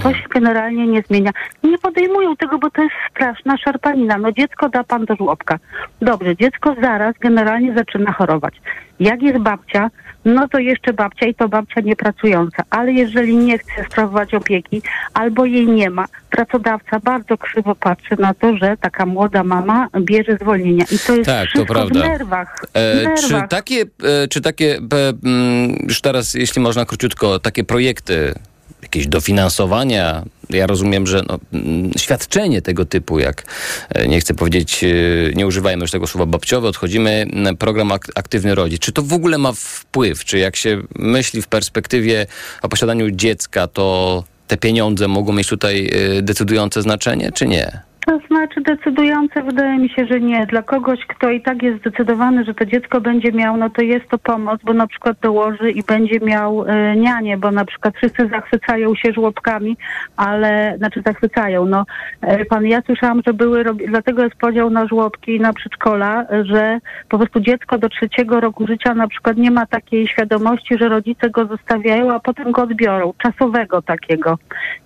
To się generalnie nie zmienia. Nie podejmują tego, bo to jest straszna szarpanina. No dziecko da pan do żłobka. Dobrze, dziecko zaraz generalnie zaczyna chorować. Jak jest babcia, no to jeszcze babcia i to babcia niepracująca. Ale jeżeli nie chce sprawować opieki albo jej nie ma, pracodawca bardzo krzywo patrzy na to, że taka młoda mama bierze zwolnienia. I to jest Tak, to prawda. w nerwach. W E, czy takie, e, czy takie e, mm, już teraz, jeśli można króciutko, takie projekty, jakieś dofinansowania, ja rozumiem, że no, mm, świadczenie tego typu, jak e, nie chcę powiedzieć, e, nie używajmy już tego słowa babciowe, odchodzimy, program ak- Aktywny Rodzic. Czy to w ogóle ma wpływ? Czy jak się myśli w perspektywie o posiadaniu dziecka, to te pieniądze mogą mieć tutaj e, decydujące znaczenie, czy nie? To znaczy decydujące wydaje mi się, że nie. Dla kogoś, kto i tak jest zdecydowany, że to dziecko będzie miał, no to jest to pomoc, bo na przykład dołoży i będzie miał e, nianie, bo na przykład wszyscy zachwycają się żłobkami, ale, znaczy zachwycają, no. E, pan, ja słyszałam, że były, dlatego jest podział na żłobki i na przedszkola, że po prostu dziecko do trzeciego roku życia na przykład nie ma takiej świadomości, że rodzice go zostawiają, a potem go odbiorą, czasowego takiego.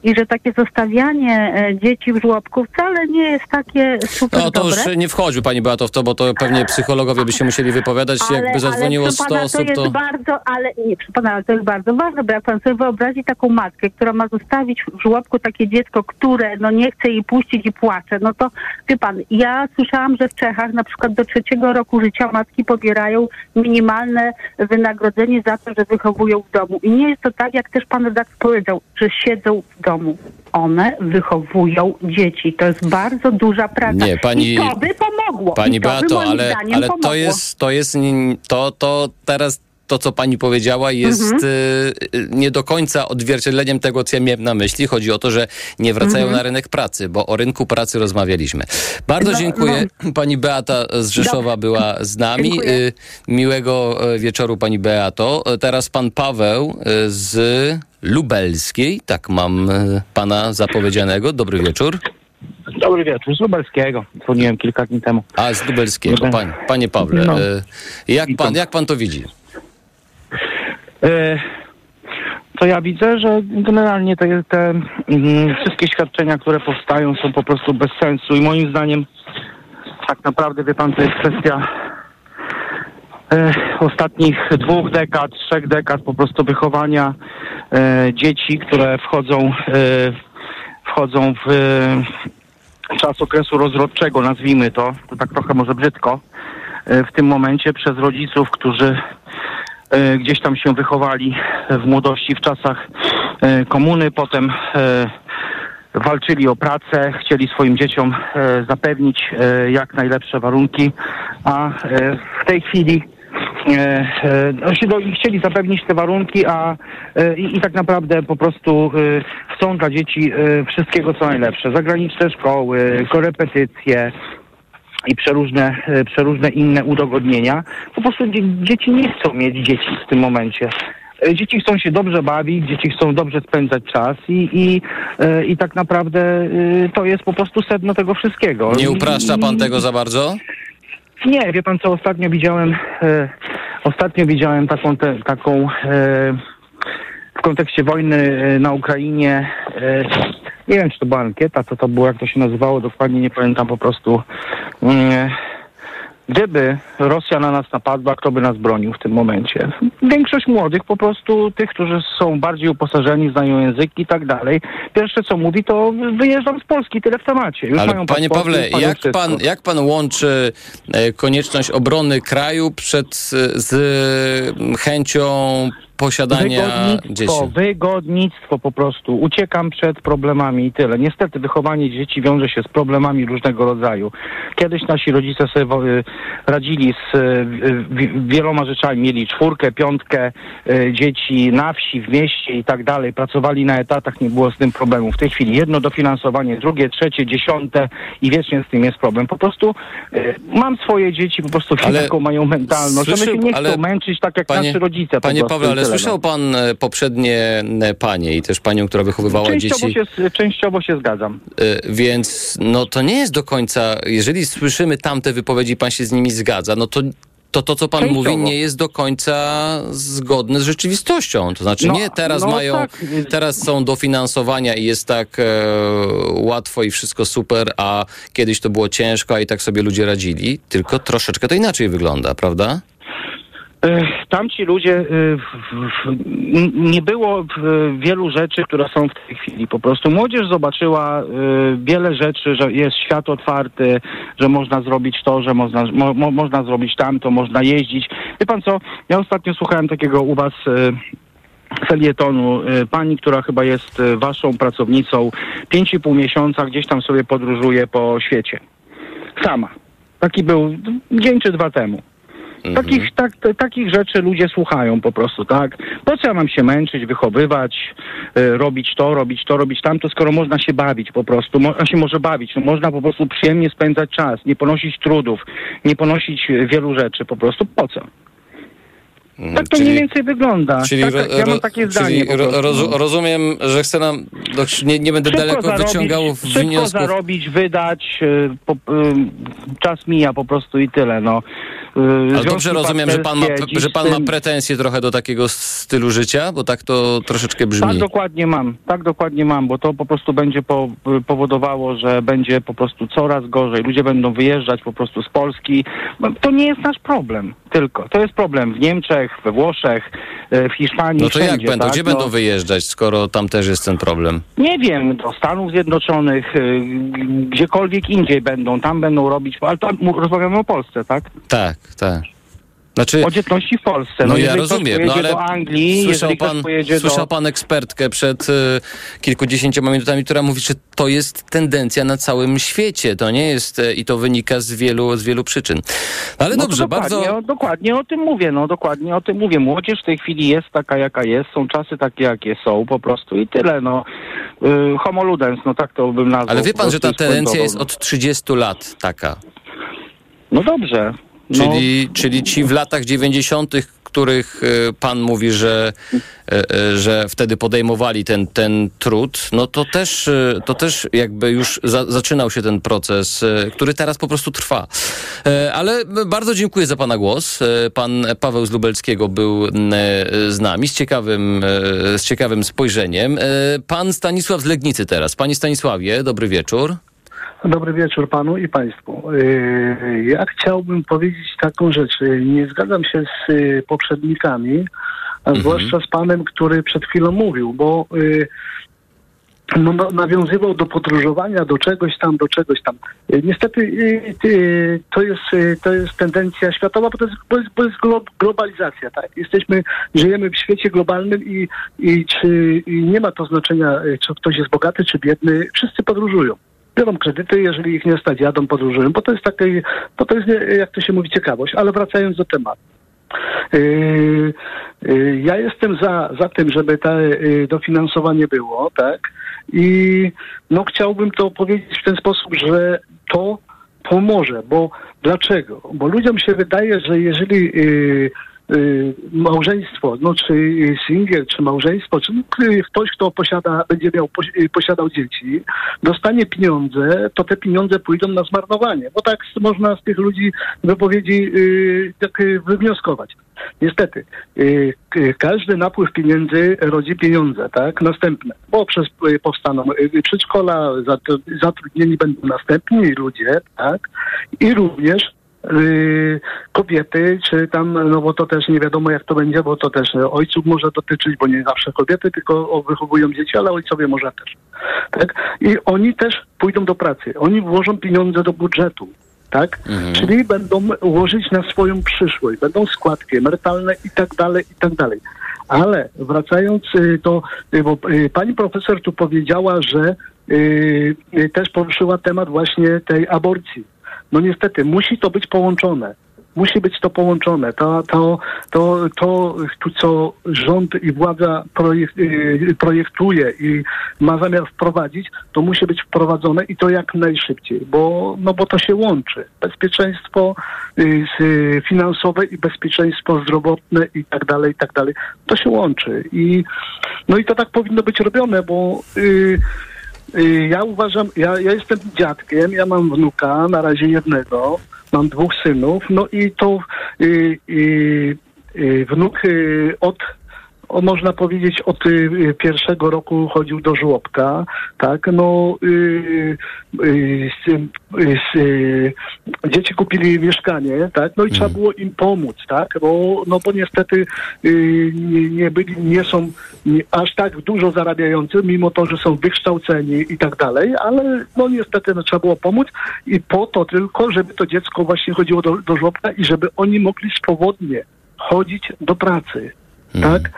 I że takie zostawianie e, dzieci w żłobku wcale nie jest takie super No to dobre. już nie wchodzi pani Beato w to, bo to pewnie psychologowie by się musieli wypowiadać. Jakby zadzwoniło ale, 100 proszę pana, osób, to to... jest bardzo, ale nie, proszę pana, ale to jest bardzo ważne, bo jak pan sobie wyobrazi taką matkę, która ma zostawić w żłobku takie dziecko, które no nie chce jej puścić i płacze, no to wie pan, ja słyszałam, że w Czechach na przykład do trzeciego roku życia matki pobierają minimalne wynagrodzenie za to, że wychowują w domu. I nie jest to tak, jak też pan redaktor powiedział, że siedzą w domu. One wychowują dzieci. To jest bardzo duża praca. Nie, pani- I to by pomogło. Pani to Beato, ale, ale to jest, to jest, to, to teraz to, co pani powiedziała, jest Mhm. y, y, nie do końca odzwierciedleniem tego, co ja miałem na myśli. Chodzi o to, że nie wracają Mhm. na rynek pracy, bo o rynku pracy rozmawialiśmy. Bardzo No, dziękuję. Pani Beata z Rzeszowa była z nami. Dziękuję. Y, Miłego wieczoru, pani Beato. Teraz pan Paweł z Lubelskiej. Tak, mam pana zapowiedzianego. Dobry wieczór. Dobry wieczór, z Lubelskiego. Dzwoniłem kilka dni temu. A, z Lubelskiego. Panie, panie Pawle, No. jak, pan, jak pan to widzi? E, to ja widzę, że generalnie te, te mm, wszystkie świadczenia, które powstają są po prostu bez sensu i moim zdaniem tak naprawdę, wie pan, to jest kwestia e, ostatnich dwóch dekad, trzech dekad po prostu wychowania e, dzieci, które wchodzą, wchodzą w czas okresu rozrodczego, nazwijmy to, to tak trochę może brzydko, w tym momencie przez rodziców, którzy gdzieś tam się wychowali w młodości w czasach e, komuny, potem e, walczyli o pracę, chcieli swoim dzieciom e, zapewnić e, jak najlepsze warunki, a e, w tej chwili e, e, no, chcieli zapewnić te warunki, a e, i, i tak naprawdę po prostu e, chcą dla dzieci e, wszystkiego co najlepsze. Zagraniczne szkoły, korepetycje, i przeróżne, e, przeróżne inne udogodnienia. Po prostu dzie- dzieci nie chcą mieć dzieci w tym momencie. E, Dzieci chcą się dobrze bawić, dzieci chcą dobrze spędzać czas i, i, e, i tak naprawdę to jest po prostu sedno tego wszystkiego. Nie upraszcza pan tego za bardzo? nie, wie pan co, ostatnio widziałem, ostatnio widziałem taką, te, taką w kontekście wojny na Ukrainie, nie wiem czy to była ankieta, co to było, jak to się nazywało, dokładnie nie pamiętam po prostu. Mm, Gdyby Rosja na nas napadła, kto by nas bronił w tym momencie? Większość młodych, po prostu tych, którzy są bardziej uposażeni, znają języki i tak dalej. Pierwsze co mówi, to wyjeżdżam z Polski, tyle w temacie. Już Ale mają panie Pawle, jak wszystko. pan, jak pan łączy e, konieczność obrony kraju przed, z chęcią posiadania dzieci? Wygodnictwo, wygodnictwo po prostu. Uciekam przed problemami i tyle. Niestety wychowanie dzieci wiąże się z problemami różnego rodzaju. kiedyś nasi rodzice sobie y, radzili z y, wi- wieloma rzeczami. Mieli czwórkę, piątkę y, dzieci na wsi, w mieście i tak dalej. Pracowali na etatach, nie było z tym problemu. W tej chwili jedno dofinansowanie, drugie, trzecie, dziesiąte i wiecznie z tym jest problem. Po prostu mam swoje dzieci, po prostu Ale taką mają mentalność. One się słyszy- nie chcą ale- męczyć tak jak Panie, nasi rodzice. po panie i ale. Słyszał pan e, poprzednie e, panie i też panią, która wychowywała Częściowo dzieci. się, częściowo się zgadzam. E, Więc no to nie jest do końca, jeżeli słyszymy tamte wypowiedzi i pan się z nimi zgadza, no to to, to co pan Częściowo. mówi, nie jest do końca zgodne z rzeczywistością. To znaczy No, nie, teraz no mają, tak. teraz są dofinansowania i jest tak e, łatwo i wszystko super, a kiedyś to było ciężko, a i tak sobie ludzie radzili, tylko troszeczkę to inaczej wygląda, prawda? E, Tamci ludzie, e, nie było w- wielu rzeczy, które są w tej chwili. Po prostu młodzież zobaczyła e, wiele rzeczy, że jest świat otwarty, że można zrobić to, że można, mo, mo, można zrobić tamto, można jeździć. Wie pan co, ja ostatnio słuchałem takiego u was e, felietonu. e, Pani, która chyba jest e, waszą pracownicą, pięć i pół miesiąca gdzieś tam sobie podróżuje po świecie. Sama. Taki był dzień czy dwa temu. Takich, tak, t- takich rzeczy ludzie słuchają po prostu, tak? Po co ja mam się męczyć, wychowywać, y, robić to, robić to, robić tamto, skoro można się bawić po prostu, można się może bawić, no, można po prostu przyjemnie spędzać czas, nie ponosić trudów, nie ponosić wielu rzeczy po prostu, po co? Tak to Czyli- mniej więcej wygląda. Czyli, tak, ro, tak, ja mam takie zdanie ro, roz, rozumiem, że chce nam, no, nie, nie będę Szybko daleko zarobić, wyciągał Szybko wniosków. zarobić, wydać, y, po, y, czas mija po prostu i tyle, no. Y, Ale dobrze rozumiem, że pan, ma, że pan ma pretensje trochę do takiego stylu życia, bo tak to troszeczkę brzmi. Tak, dokładnie mam. Tak, dokładnie mam, bo to po prostu będzie po, powodowało, że będzie po prostu coraz gorzej. Ludzie będą wyjeżdżać po prostu z Polski. No, To nie jest nasz problem tylko. To jest problem w Niemczech, we Włoszech, e, w Hiszpanii, No to jak wszędzie, będą? tak? Gdzie no, będą wyjeżdżać, skoro tam też jest ten problem? Nie wiem, do Stanów Zjednoczonych, y, gdziekolwiek indziej będą, tam będą robić, ale mu- rozmawiamy o Polsce, tak? Tak, tak. Znaczy, O dzietności w Polsce. no ja jeżeli ktoś rozumiem, no ale do Anglii, słyszał pan, słyszał do... pan ekspertkę przed y, kilkudziesięcioma minutami, która mówi, że to jest tendencja na całym świecie. To nie jest y, i to wynika z wielu, z wielu przyczyn. Ale No dobrze, dokładnie, bardzo... o, dokładnie o tym mówię, no dokładnie o tym mówię. Młodzież w tej chwili jest taka, jaka jest, są czasy takie, jakie są po prostu i tyle, no. Y, homo ludens, no tak to bym nazwał. Ale wie pan, że ta tendencja jest no. od 30 lat taka. No dobrze. No, Czyli, czyli ci w latach 90., których e, pan mówi, że, e, e, że wtedy podejmowali ten, ten trud, no to też, to też jakby już za, zaczynał się ten proces, który teraz po prostu trwa. Ale bardzo dziękuję za pana głos. Pan Paweł z Lubelskiego był z nami, z ciekawym, z ciekawym spojrzeniem. Pan Stanisław z Legnicy teraz. Panie Stanisławie, dobry wieczór. Dobry wieczór panu i państwu. Yy, Ja chciałbym powiedzieć taką rzecz. Yy, Nie zgadzam się z yy, poprzednikami, a zwłaszcza z panem, który przed chwilą mówił, bo no, no, nawiązywał do podróżowania, do czegoś tam, do czegoś tam. Niestety to, jest, to jest tendencja światowa, bo to jest, bo jest, bo jest glo, globalizacja. Tak? Jesteśmy, żyjemy w świecie globalnym i, i, czy, i nie ma to znaczenia, czy ktoś jest bogaty, czy biedny. Wszyscy podróżują biorą kredyty, jeżeli ich nie stać, jadą, podróżują, bo to jest takie, bo to jest, jak to się mówi, ciekawość. Ale wracając do tematu. Yy, yy, ja jestem za, za tym, żeby to yy, dofinansowanie było, tak? I no chciałbym to powiedzieć w ten sposób, że to pomoże, bo dlaczego? Bo ludziom się wydaje, że jeżeli małżeństwo, no czy yy, singiel, czy małżeństwo, czy yy, ktoś, kto posiada, będzie miał, posi- posiadał dzieci, dostanie pieniądze, to te pieniądze pójdą na zmarnowanie. Bo tak s- można z tych ludzi wypowiedzi tak wywnioskować. Niestety, każdy napływ pieniędzy rodzi pieniądze, tak? Następne, bo przez powstaną przedszkola, zatru- zatrudnieni będą następni ludzie, tak? I również kobiety, czy tam, no bo to też nie wiadomo jak to będzie, bo to też e, ojców może dotyczyć, bo nie zawsze kobiety tylko wychowują dzieci, ale ojcowie może też. Tak? I oni też pójdą do pracy. Oni włożą pieniądze do budżetu. Tak? Czyli będą łożyć na swoją przyszłość, będą składki emerytalne i tak dalej, i tak dalej. Ale wracając y, do, y, bo y, pani profesor tu powiedziała, że y, y, też poruszyła temat właśnie tej aborcji. No niestety, musi to być połączone. Musi być to połączone. To, to, to, to, to co rząd i władza y, projektuje i ma zamiar wprowadzić, to musi być wprowadzone i to jak najszybciej, bo, no bo to się łączy. Bezpieczeństwo y, finansowe i bezpieczeństwo zdrowotne i tak dalej, i tak dalej. To się łączy. I, no i to tak powinno być robione, bo y, y, ja uważam, ja, ja jestem dziadkiem, ja mam wnuka, na razie jednego, mam dwóch synów, no i to y, y, y, wnuk y, od o, można powiedzieć, od y, pierwszego roku chodził do żłobka, tak, no y, y, y, y, dzieci kupili mieszkanie, tak, no i trzeba było im pomóc, tak, bo, no bo niestety y, nie, nie byli, nie są nie, aż tak dużo zarabiający, mimo to, że są wykształceni i tak dalej, ale no niestety no, trzeba było pomóc i po to tylko, żeby to dziecko właśnie chodziło do, do żłobka i żeby oni mogli swobodnie chodzić do pracy, tak?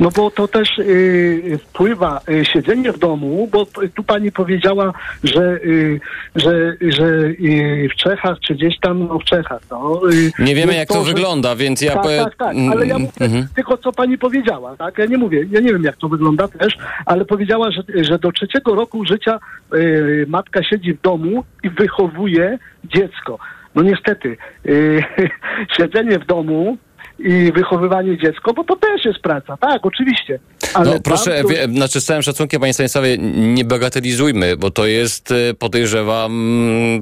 No bo to też y, wpływa y, siedzenie w domu, bo tu pani powiedziała, że, y, że, że y, w Czechach, czy gdzieś tam, no w Czechach, no. y, Nie wiemy, jak to że- wygląda, więc ja Tak, tak, tak, ale ja mówię Mhm. tylko, co pani powiedziała, tak? Ja nie mówię, ja nie wiem, jak to wygląda też, ale powiedziała, że, że do trzeciego roku życia y, matka siedzi w domu i wychowuje dziecko. No niestety, siedzenie w domu i wychowywanie dziecko, bo to też jest praca, tak, oczywiście. Ale No proszę, bardzo- wie, znaczy z całym szacunkiem, panie Stanisławie, nie bagatelizujmy, bo to jest, e, podejrzewam,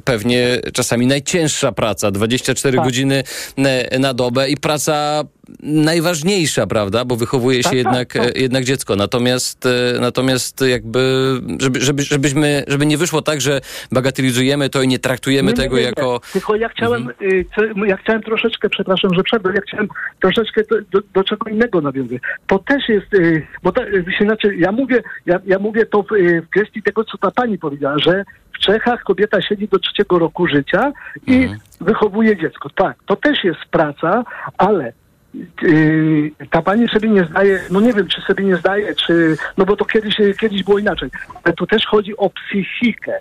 pewnie czasami najcięższa praca. 24 Tak. godziny na dobę i praca najważniejsza, prawda? Bo wychowuje się Tak, tak, jednak, tak. jednak dziecko. Natomiast, e, natomiast jakby, żeby, żeby, żebyśmy, żeby nie wyszło tak, że bagatelizujemy to i nie traktujemy Nie, tego nie, nie. jako... Mhm. Tylko ja chciałem, y, co- ja chciałem troszeczkę, przepraszam, że przerwę, ja chciałem troszeczkę do, do, do czego innego nawiązać. To też jest, y, bo to, y, się znaczy, ja mówię, ja, ja mówię to w, y, w kwestii tego, co ta pani powiedziała, że w Czechach kobieta siedzi do trzeciego roku życia i Mhm. wychowuje dziecko. Tak, to też jest praca, ale ta pani sobie nie zdaje, no nie wiem, czy sobie nie zdaje, czy, no bo to kiedyś, kiedyś było inaczej, ale tu też chodzi o psychikę.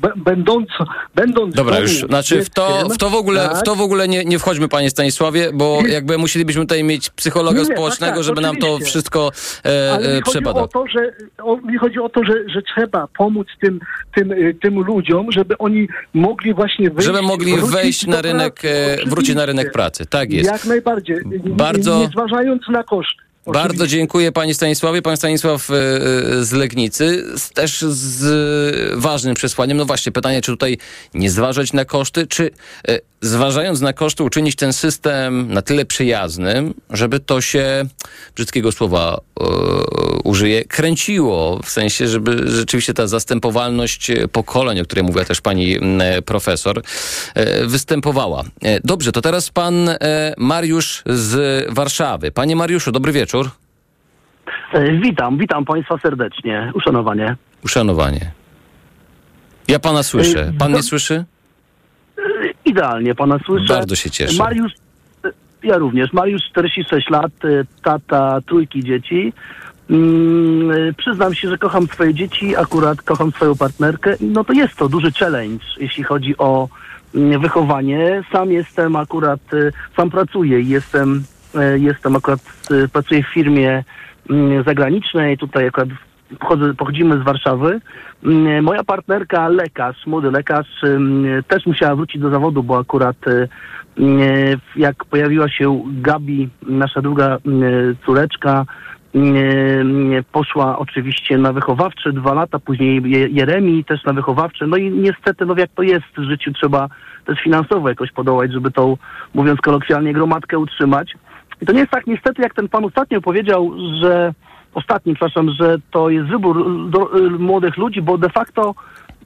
B- Będąc, będąc Dobra, w już, znaczy w to, w to w ogóle, w tak, to w ogóle nie, nie wchodźmy, panie Stanisławie, bo jakby musielibyśmy tutaj mieć psychologa Nie, nie, tak, społecznego, tak, żeby nam to oczywiście. wszystko e, Ale e, chodzi o to, że o, mi chodzi o to, że, że trzeba pomóc tym, tym, y, tym ludziom, żeby oni mogli właśnie wyjść, Żeby mogli wejść na rynek, pracy. e, wrócić na rynek Oczywiście. pracy. Tak jest. Jak najbardziej. Bardzo- Nie, nie zważając na koszty. Bardzo Oczywiście. dziękuję Panie Stanisławie. Pan Stanisław e, e, z Legnicy też z ważnym przesłaniem. No właśnie, pytanie, czy tutaj nie zważać na koszty, czy e, zważając na koszty uczynić ten system na tyle przyjaznym, żeby to się, brzydkiego słowa e, użyję, kręciło. W sensie, żeby rzeczywiście ta zastępowalność pokoleń, o której mówiła też Pani profesor, e, występowała. E, Dobrze, to teraz Pan e, Mariusz z Warszawy. Panie Mariuszu, dobry wieczór. Witam, witam Państwa serdecznie. Uszanowanie. Uszanowanie. Ja pana słyszę. Pan mnie słyszy? Idealnie Pana słyszę. Bardzo się cieszę. Mariusz, ja również. Mariusz, 46 lat, e, tata trójki dzieci. Mm, e, przyznam się, że kocham swoje dzieci, akurat kocham swoją partnerkę. No to jest to duży challenge, jeśli chodzi o mm, wychowanie. Sam jestem akurat, e, sam pracuję i jestem, jestem akurat, pracuję w firmie mm, zagranicznej. Tutaj akurat pochodzimy z Warszawy. Mm, Moja partnerka, lekarz, młody lekarz, też musiała wrócić do zawodu, bo akurat e, mm, jak pojawiła się Gabi, nasza druga mm, córeczka, poszła oczywiście na wychowawcze dwa lata, później Je- Jeremi też na wychowawcze. No i niestety, no jak to jest w życiu, trzeba też finansowo jakoś podołać, żeby tą, mówiąc kolokwialnie, gromadkę utrzymać. I to nie jest tak niestety, jak ten pan ostatnio powiedział, że ostatni, przepraszam, że to jest wybór do, y, młodych ludzi, bo de facto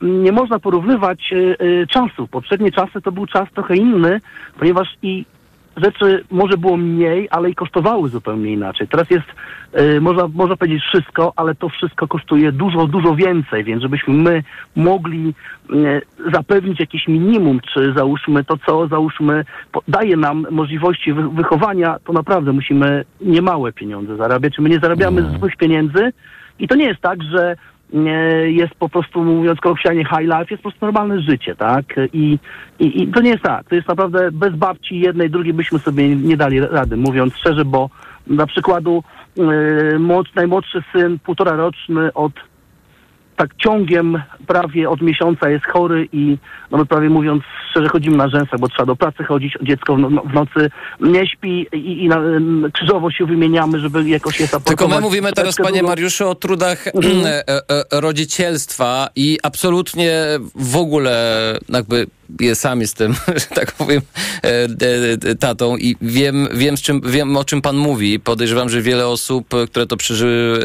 mm, nie można porównywać y, y, czasów. Poprzednie czasy to był czas trochę inny, ponieważ i rzeczy może było mniej, ale i kosztowały zupełnie inaczej. Teraz jest, y, można, można powiedzieć wszystko, ale to wszystko kosztuje dużo, dużo więcej, więc żebyśmy my mogli y, zapewnić jakieś minimum, czy załóżmy to, co załóżmy daje nam możliwości wy, wychowania, to naprawdę musimy niemałe pieniądze zarabiać. My nie zarabiamy złych pieniędzy i to nie jest tak, że jest po prostu, mówiąc kolokwialnie, high life, jest po prostu normalne życie, tak? I, i, I to nie jest tak. To jest naprawdę bez babci jednej, drugiej byśmy sobie nie dali rady, mówiąc szczerze, bo na przykładu młodszy, najmłodszy syn, półtora roczny od tak ciągiem prawie od miesiąca jest chory i no my prawie mówiąc szczerze chodzimy na rzęsach, bo trzeba do pracy chodzić, dziecko w, no, nocy nie śpi i, i na, krzyżowo się wymieniamy, żeby jakoś je Tylko my mówimy teraz, panie Mariuszu, o trudach mhm. E, e, rodzicielstwa i absolutnie w ogóle jakby ja sam jestem, że tak powiem, tatą i wiem, wiem, z czym, wiem, o czym pan mówi. Podejrzewam, że wiele osób, które to przeżyły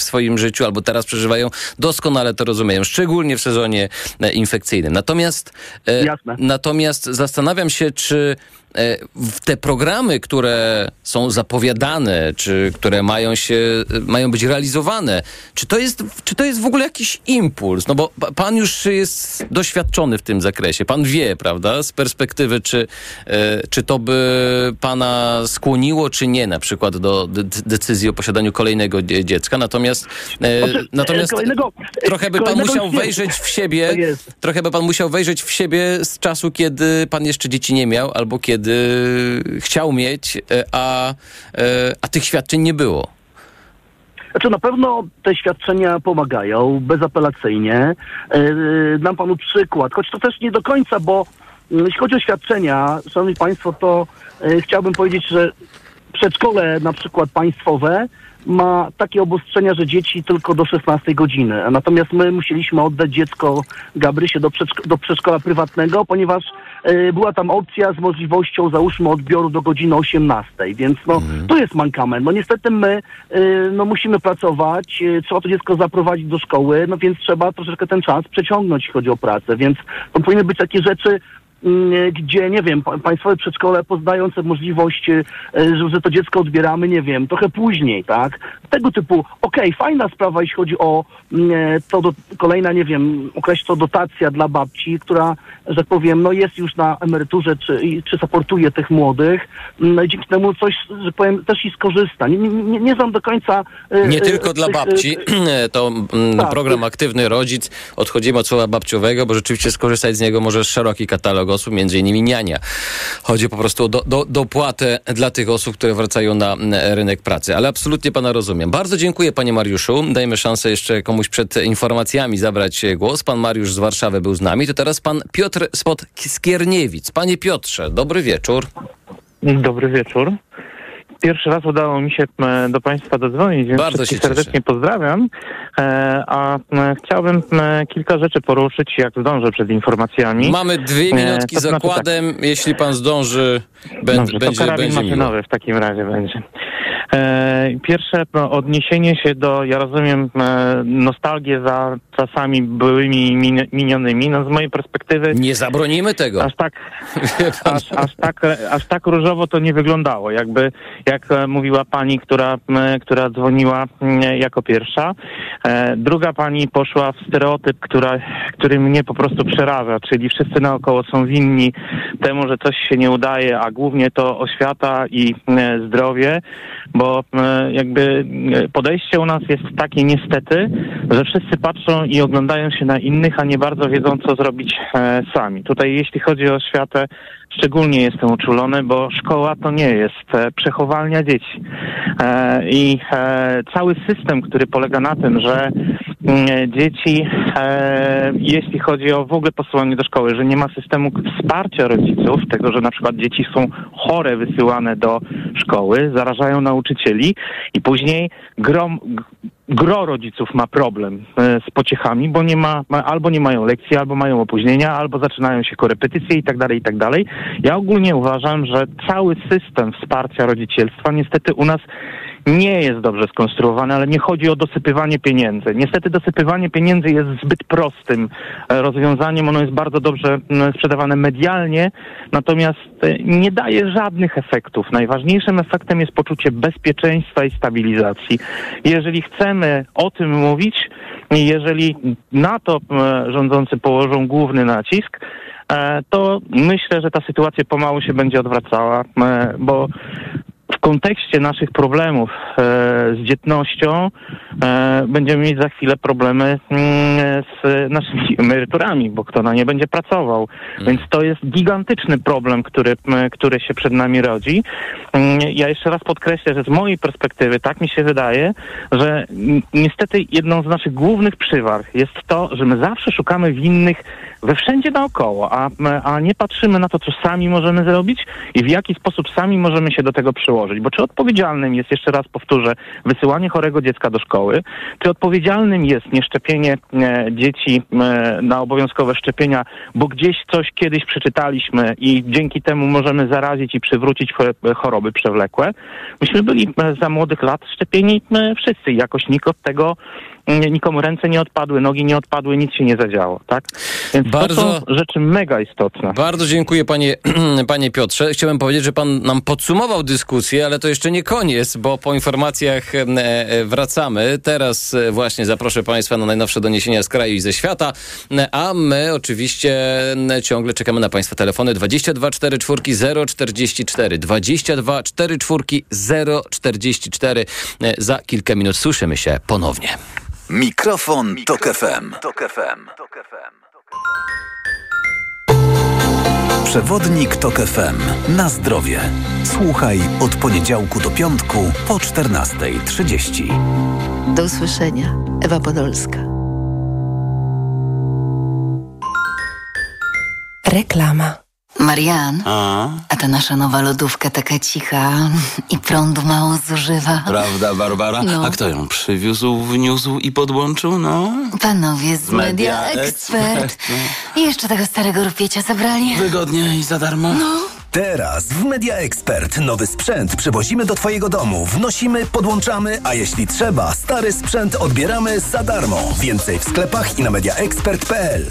w swoim życiu albo teraz przeżywają, doskonale to rozumieją, szczególnie w sezonie infekcyjnym. Natomiast, Jasne. natomiast zastanawiam się, czy E, te programy, które są zapowiadane, czy które mają się, mają być realizowane, czy to jest, czy to jest w ogóle jakiś impuls? No bo pan już jest doświadczony w tym zakresie. Pan wie, prawda, z perspektywy, czy, e, czy to by pana skłoniło, czy nie, na przykład do decyzji o posiadaniu kolejnego dziecka. Natomiast, e, znaczy, natomiast kolejnego, trochę by pan musiał wejrzeć w siebie, trochę by pan musiał wejrzeć w siebie z czasu, kiedy pan jeszcze dzieci nie miał, albo kiedy kiedy chciał mieć, e, a, e, a tych świadczeń nie było? Znaczy na pewno te świadczenia pomagają bezapelacyjnie. E, dam panu przykład, choć to też nie do końca, bo mm, jeśli chodzi o świadczenia, szanowni państwo, to chciałbym powiedzieć, że przedszkole na przykład państwowe ma takie obostrzenia, że dzieci tylko do 16 godziny. Natomiast my musieliśmy oddać dziecko Gabrysie do, do przedszkola prywatnego, ponieważ była tam opcja z możliwością, załóżmy, odbioru do godziny 18. Więc no, mhm. to jest mankament. No niestety my y, no, musimy pracować, y, trzeba to dziecko zaprowadzić do szkoły, no więc trzeba troszeczkę ten czas przeciągnąć, jeśli chodzi o pracę. Więc to powinny być takie rzeczy, gdzie, nie wiem, państwowe przedszkole poznające możliwość, e, że to dziecko odbieramy, nie wiem, trochę później, tak? Tego typu, okej, okay, fajna sprawa, jeśli chodzi o mm, e, to do, kolejna, nie wiem, określ to dotacja dla babci, która, że tak powiem, no jest już na emeryturze, czy, czy supportuje tych młodych, no i dzięki temu coś, że powiem, też i skorzysta. Nie, nie, nie znam do końca... E, nie tylko dla babci, to mm, tak, program Aktywny Rodzic, odchodzimy od słowa babciowego, bo rzeczywiście skorzystać z niego może szeroki katalog osób, między innymi niania. Chodzi po prostu o do, do, dopłatę dla tych osób, które wracają na rynek pracy. Ale absolutnie pana rozumiem. Bardzo dziękuję panie Mariuszu. Dajmy szansę jeszcze komuś przed informacjami zabrać głos. Pan Mariusz z Warszawy był z nami. To teraz pan Piotr spod Skierniewic. Panie Piotrze, dobry wieczór. Dobry wieczór pierwszy raz udało mi się e, do Państwa dodzwonić, więc Bardzo się serdecznie cieszę. pozdrawiam. E, a chciałbym kilka rzeczy poruszyć, jak zdążę przed informacjami. Mamy dwie e, minutki znaczy zakładem. Tak. Jeśli Pan zdąży, Dobrze, będzie, to karabin będzie maszynowy w takim razie będzie. Pierwsze no, odniesienie się do, ja rozumiem, nostalgię za czasami byłymi minionymi. No z mojej perspektywy... Nie zabronimy tego. Aż tak, aż, aż, tak, aż tak różowo to nie wyglądało. Jakby, jak e, mówiła pani, która, która dzwoniła jako pierwsza. E, druga pani poszła w stereotyp, która, który mnie po prostu przeraża, czyli wszyscy naokoło są winni temu, że coś się nie udaje, a głównie to oświata i zdrowie, bo jakby podejście u nas jest takie niestety, że wszyscy patrzą i oglądają się na innych, a nie bardzo wiedzą, co zrobić e, sami. Tutaj jeśli chodzi o oświatę, szczególnie jestem uczulony, bo szkoła to nie jest e, przechowalnia dzieci. E, I e, cały system, który polega na tym, że mm, dzieci, jeśli chodzi o w ogóle posyłanie do szkoły, że nie ma systemu wsparcia rodziców, tego, że na przykład dzieci są chore wysyłane do szkoły, zarażają nauczycieli i później grom, gro rodziców ma problem z pociechami, bo nie ma, albo nie mają lekcji, albo mają opóźnienia, albo zaczynają się korepetycje i tak dalej, i tak dalej. Ja ogólnie uważam, że cały system wsparcia rodzicielstwa niestety u nas nie jest dobrze skonstruowany, ale nie chodzi o dosypywanie pieniędzy. Niestety dosypywanie pieniędzy jest zbyt prostym e, rozwiązaniem. Ono jest bardzo dobrze sprzedawane medialnie, natomiast e, nie daje żadnych efektów. Najważniejszym efektem jest poczucie bezpieczeństwa i stabilizacji. Jeżeli chcemy o tym mówić, jeżeli na to rządzący położą główny nacisk, E, to myślę, że ta sytuacja pomału się będzie odwracała, bo w kontekście naszych problemów e, z dzietnością e, będziemy mieć za chwilę problemy mm, z naszymi emeryturami, bo kto na nie będzie pracował. Więc to jest gigantyczny problem, który, m, który się przed nami rodzi. Mm, Ja jeszcze raz podkreślę, że z mojej perspektywy tak mi się wydaje, że mm, niestety jedną z naszych głównych przywar jest to, że my zawsze szukamy winnych we wszędzie naokoło, a, a nie patrzymy na to, co sami możemy zrobić i w jaki sposób sami możemy się do tego przyłożyć. Bo czy odpowiedzialnym jest, jeszcze raz powtórzę, wysyłanie chorego dziecka do szkoły, czy odpowiedzialnym jest nieszczepienie e, dzieci e, na obowiązkowe szczepienia, bo gdzieś coś kiedyś przeczytaliśmy i dzięki temu możemy zarazić i przywrócić cho- choroby przewlekłe. Myśmy byli e, za młodych lat szczepieni e, wszyscy jakoś nikt od tego nikomu ręce nie odpadły, nogi nie odpadły, nic się nie zadziało, tak? Więc Bardzo- to są rzeczy mega istotne. Bardzo dziękuję panie, panie Piotrze. Chciałem powiedzieć, że pan nam podsumował dyskusję, ale to jeszcze nie koniec, bo po informacjach e, e, wracamy. Teraz e, właśnie zaproszę państwa na najnowsze doniesienia z kraju i ze świata, a my oczywiście ciągle czekamy na państwa telefony 22 44 044 22 44 044. E, Za kilka minut słyszymy się ponownie. Mikrofon, Tok FM. Tok FM. Przewodnik Tok FM. Na zdrowie. Słuchaj od poniedziałku do piątku po 14.30. Do usłyszenia. Ewa Podolska. Reklama. Marian, A, a ta nasza nowa lodówka taka cicha i prądu mało zużywa. prawda, Barbara? No. A kto ją przywiózł, wniósł i podłączył? No. Panowie z Media, Media Expert. I jeszcze tego starego rupiecia zabrali. Wygodnie i za darmo. No. Teraz w Media Expert nowy sprzęt przywozimy do Twojego domu, wnosimy, podłączamy, a jeśli trzeba, stary sprzęt odbieramy za darmo. Więcej w sklepach i na mediaexpert.pl.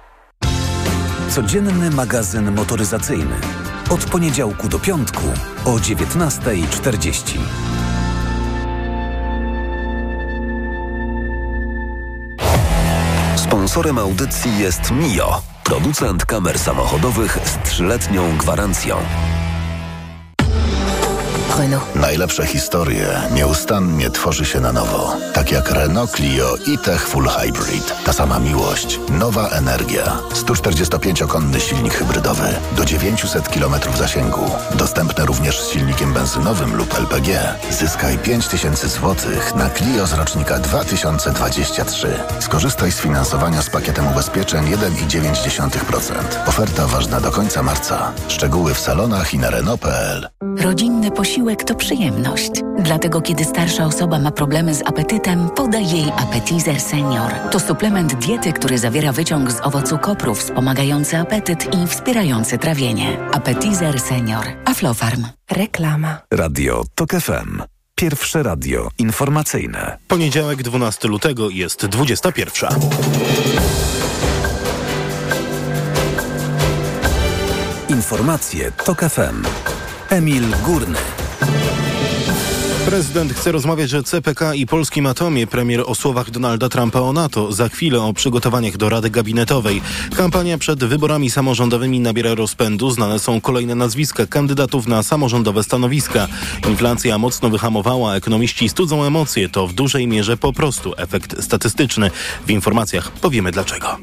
Codzienny magazyn motoryzacyjny. Od poniedziałku do piątku o 19.40. Sponsorem audycji jest Mio, producent kamer samochodowych z trzyletnią gwarancją. Renault. Najlepsze historie nieustannie tworzy się na nowo. Tak jak Renault Clio i Tech Full Hybrid. Ta sama miłość, nowa energia. 145-konny silnik hybrydowy do 900 km zasięgu. Dostępne również z silnikiem benzynowym lub LPG. Zyskaj 5000 zł na Clio z rocznika 2023. Skorzystaj z finansowania z pakietem ubezpieczeń 1,9%. Oferta ważna do końca marca. Szczegóły w salonach i na Renault.pl. Rodzinny posiłek to przyjemność. Dlatego, kiedy starsza osoba ma problemy z apetytem, podaj jej Appetizer Senior. To suplement diety, który zawiera wyciąg z owocu kopru wspomagający apetyt i wspierający trawienie. Appetizer Senior. Aflofarm. Reklama. Radio Tok FM. Pierwsze radio informacyjne. Poniedziałek 12 lutego jest 21. Informacje Tok FM. Emil Górny. Prezydent chce rozmawiać o CPK i polskim atomie. Premier o słowach Donalda Trumpa o NATO. Za chwilę o przygotowaniach do Rady Gabinetowej. Kampania przed wyborami samorządowymi nabiera rozpędu. Znane są kolejne nazwiska kandydatów na samorządowe stanowiska. Inflacja mocno wyhamowała. Ekonomiści studzą emocje. To w dużej mierze po prostu efekt statystyczny. W informacjach powiemy dlaczego.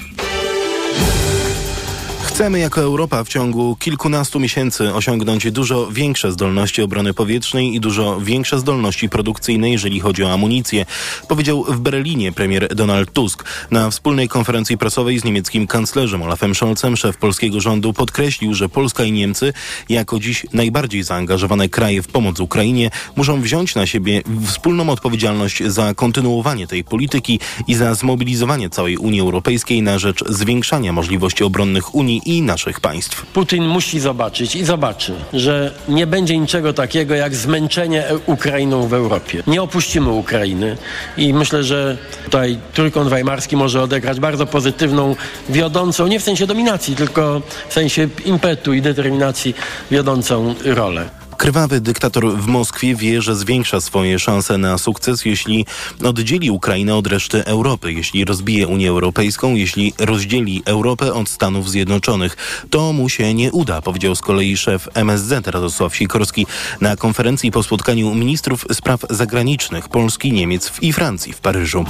Chcemy jako Europa w ciągu kilkunastu miesięcy osiągnąć dużo większe zdolności obrony powietrznej i dużo większe zdolności produkcyjne, jeżeli chodzi o amunicję, powiedział w Berlinie premier Donald Tusk. Na wspólnej konferencji prasowej z niemieckim kanclerzem Olafem Scholzem szef polskiego rządu podkreślił, że Polska i Niemcy, jako dziś najbardziej zaangażowane kraje w pomoc Ukrainie, muszą wziąć na siebie wspólną odpowiedzialność za kontynuowanie tej polityki i za zmobilizowanie całej Unii Europejskiej na rzecz zwiększania możliwości obronnych Unii i naszych państw. Putin musi zobaczyć i zobaczy, że nie będzie niczego takiego jak zmęczenie Ukrainą w Europie. Nie opuścimy Ukrainy i myślę, że tutaj Trójkąt Weimarski może odegrać bardzo pozytywną, wiodącą, nie w sensie dominacji, tylko w sensie impetu i determinacji wiodącą rolę. Krwawy dyktator w Moskwie wie, że zwiększa swoje szanse na sukces, jeśli oddzieli Ukrainę od reszty Europy, jeśli rozbije Unię Europejską, jeśli rozdzieli Europę od Stanów Zjednoczonych. To mu się nie uda, powiedział z kolei szef MSZ Radosław Sikorski na konferencji po spotkaniu ministrów spraw zagranicznych Polski, Niemiec i Francji w Paryżu.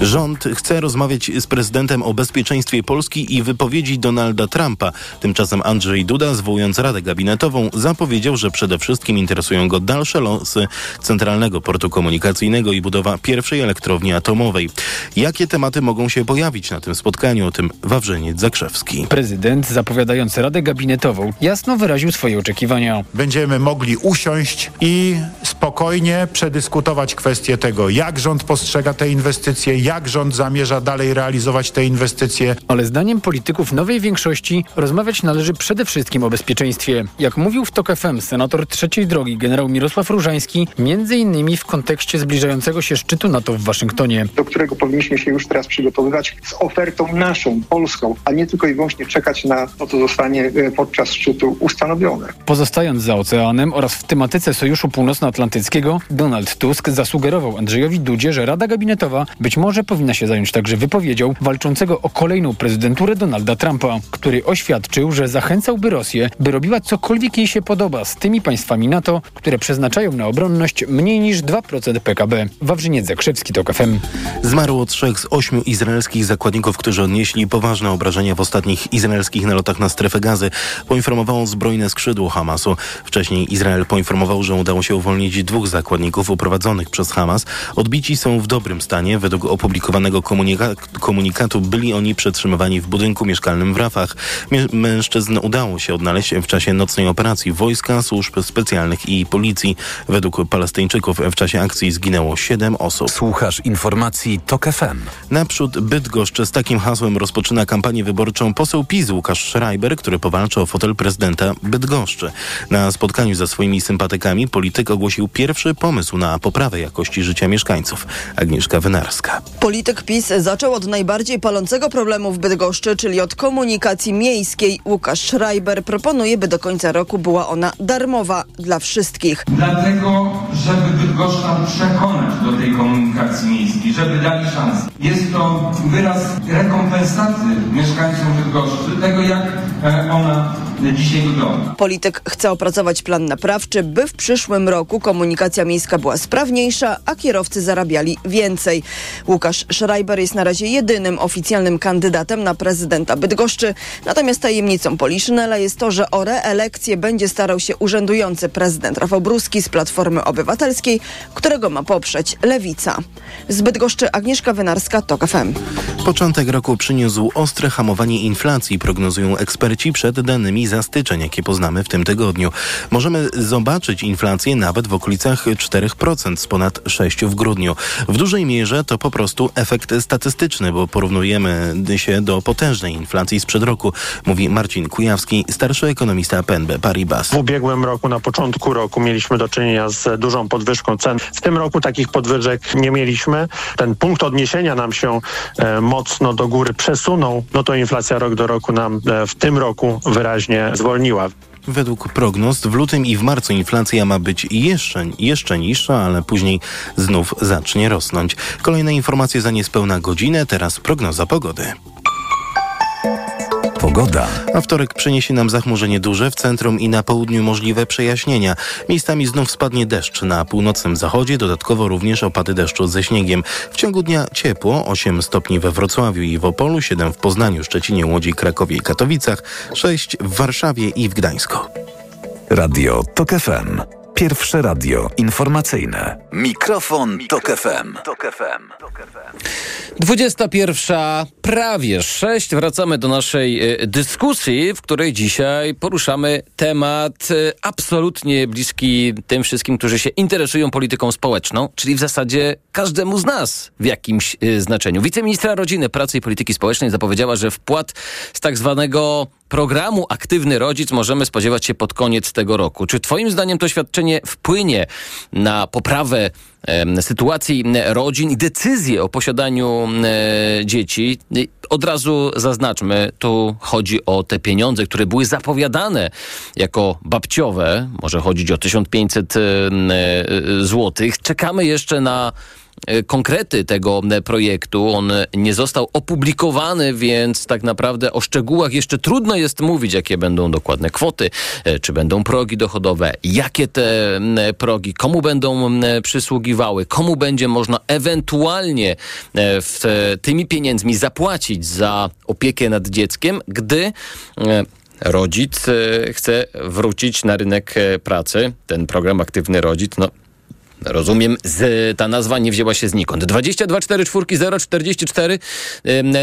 Rząd chce rozmawiać z prezydentem o bezpieczeństwie Polski i wypowiedzi Donalda Trumpa. Tymczasem Andrzej Duda, zwołując Radę Gabinetową, zapowiedział, że przede wszystkim wszystkim interesują go dalsze losy Centralnego Portu Komunikacyjnego i budowa pierwszej elektrowni atomowej. Jakie tematy mogą się pojawić na tym spotkaniu? O tym Wawrzyniec Zakrzewski. Prezydent, zapowiadając Radę Gabinetową, jasno wyraził swoje oczekiwania. Będziemy mogli usiąść i spokojnie przedyskutować kwestię tego, jak rząd postrzega te inwestycje, jak rząd zamierza dalej realizować te inwestycje. Ale zdaniem polityków nowej większości rozmawiać należy przede wszystkim o bezpieczeństwie. Jak mówił w TOK FM senator trzeciej drogi generał Mirosław Różański, między innymi w kontekście zbliżającego się szczytu NATO w Waszyngtonie. Do którego powinniśmy się już teraz przygotowywać z ofertą naszą, polską, a nie tylko i wyłącznie czekać na to, co zostanie e, podczas szczytu ustanowione. Pozostając za oceanem oraz w tematyce Sojuszu Północnoatlantyckiego, Donald Tusk zasugerował Andrzejowi Dudzie, że Rada Gabinetowa być może powinna się zająć także wypowiedzią walczącego o kolejną prezydenturę Donalda Trumpa, który oświadczył, że zachęcałby Rosję, by robiła cokolwiek jej się podoba z tymi państwami, państwami NATO, które przeznaczają na obronność mniej niż 2% PKB. Wawrzyniec Zakrzewski, to FM. Zmarło trzech z ośmiu izraelskich zakładników, którzy odnieśli poważne obrażenia w ostatnich izraelskich nalotach na strefę gazy, poinformowało zbrojne skrzydło Hamasu. Wcześniej Izrael poinformował, że udało się uwolnić dwóch zakładników uprowadzonych przez Hamas. Odbici są w dobrym stanie. Według opublikowanego komunika komunikatu byli oni przetrzymywani w budynku mieszkalnym w Rafach. Mężczyzn udało się odnaleźć w czasie nocnej operacji wojska, służb specjalnych i policji. Według Palestyńczyków w czasie akcji zginęło 7 osób. Słuchasz informacji TOK FM. Naprzód Bydgoszcz z takim hasłem rozpoczyna kampanię wyborczą poseł PiS Łukasz Schreiber, który powalczy o fotel prezydenta Bydgoszczy. Na spotkaniu ze swoimi sympatykami polityk ogłosił pierwszy pomysł na poprawę jakości życia mieszkańców. Agnieszka Wynarska. Polityk PiS zaczął od najbardziej palącego problemu w Bydgoszczy, czyli od komunikacji miejskiej. Łukasz Schreiber proponuje, by do końca roku była ona darmowa dla wszystkich. Dlatego, żeby Bydgoszczan przekonać do tej komunikacji miejskiej, żeby dali szansę. Jest to wyraz rekompensaty mieszkańcom Bydgoszczy, tego jak e, ona dzisiaj wygląda. Polityk chce opracować plan naprawczy, by w przyszłym roku komunikacja miejska była sprawniejsza, a kierowcy zarabiali więcej. Łukasz Schreiber jest na razie jedynym oficjalnym kandydatem na prezydenta Bydgoszczy. Natomiast tajemnicą Poliszynela jest to, że o reelekcję będzie starał się urzędujący prezydent Rafał Bruski z Platformy Obywatelskiej, którego ma poprzeć Lewica. Z Bydgoszczy Agnieszka Wynarska, TOK FM. Początek roku przyniósł ostre hamowanie inflacji, prognozują eksperci przed danymi za styczeń, jakie poznamy w tym tygodniu. Możemy zobaczyć inflację nawet w okolicach 4% z ponad 6 w grudniu. W dużej mierze to po prostu efekt statystyczny, bo porównujemy się do potężnej inflacji sprzed roku, mówi Marcin Kujawski, starszy ekonomista PNB Paribas. W ubiegłym roku, na początku roku mieliśmy do czynienia z dużą podwyżką cen. W tym roku takich podwyżek nie mieliśmy. Ten punkt odniesienia nam się e, mocno do góry przesunął, no to inflacja rok do roku nam e, w tym roku wyraźnie zwolniła. Według prognoz w lutym i w marcu inflacja ma być jeszcze, jeszcze niższa, ale później znów zacznie rosnąć. Kolejne informacje za niespełna godzinę, teraz prognoza pogody. Pogoda. A wtorek przyniesie nam zachmurzenie duże w centrum i na południu możliwe przejaśnienia. Miejscami znów spadnie deszcz na północnym zachodzie, dodatkowo również opady deszczu ze śniegiem. W ciągu dnia ciepło, 8 stopni we Wrocławiu i w Opolu, 7 w Poznaniu, Szczecinie, Łodzi, Krakowie i Katowicach, 6 w Warszawie i w Gdańsku. Radio TOK FM. Pierwsze radio informacyjne. Mikrofon, Tok FM. Tok FM. 21, prawie 6. Wracamy do naszej e, dyskusji, w której dzisiaj poruszamy temat e, absolutnie bliski tym wszystkim, którzy się interesują polityką społeczną, czyli w zasadzie każdemu z nas w jakimś e, znaczeniu. Wiceministra Rodziny, Pracy i Polityki Społecznej zapowiedziała, że wpłat z tak zwanego programu Aktywny Rodzic możemy spodziewać się pod koniec tego roku. Czy Twoim zdaniem to świadczenie wpłynie na poprawę sytuacji rodzin i decyzję o posiadaniu dzieci? Od razu zaznaczmy, tu chodzi o te pieniądze, które były zapowiadane jako babciowe. Może chodzić o 1500 złotych. Czekamy jeszcze na E, konkrety tego e, projektu. On nie został opublikowany, więc tak naprawdę o szczegółach jeszcze trudno jest mówić, jakie będą dokładne kwoty, e, czy będą progi dochodowe, jakie te progi, komu będą przysługiwały, komu będzie można ewentualnie tymi pieniędzmi zapłacić za opiekę nad dzieckiem, gdy rodzic chce wrócić na rynek pracy. Ten program Aktywny Rodzic, no Rozumiem, z, ta nazwa nie wzięła się znikąd. 22 4 4 044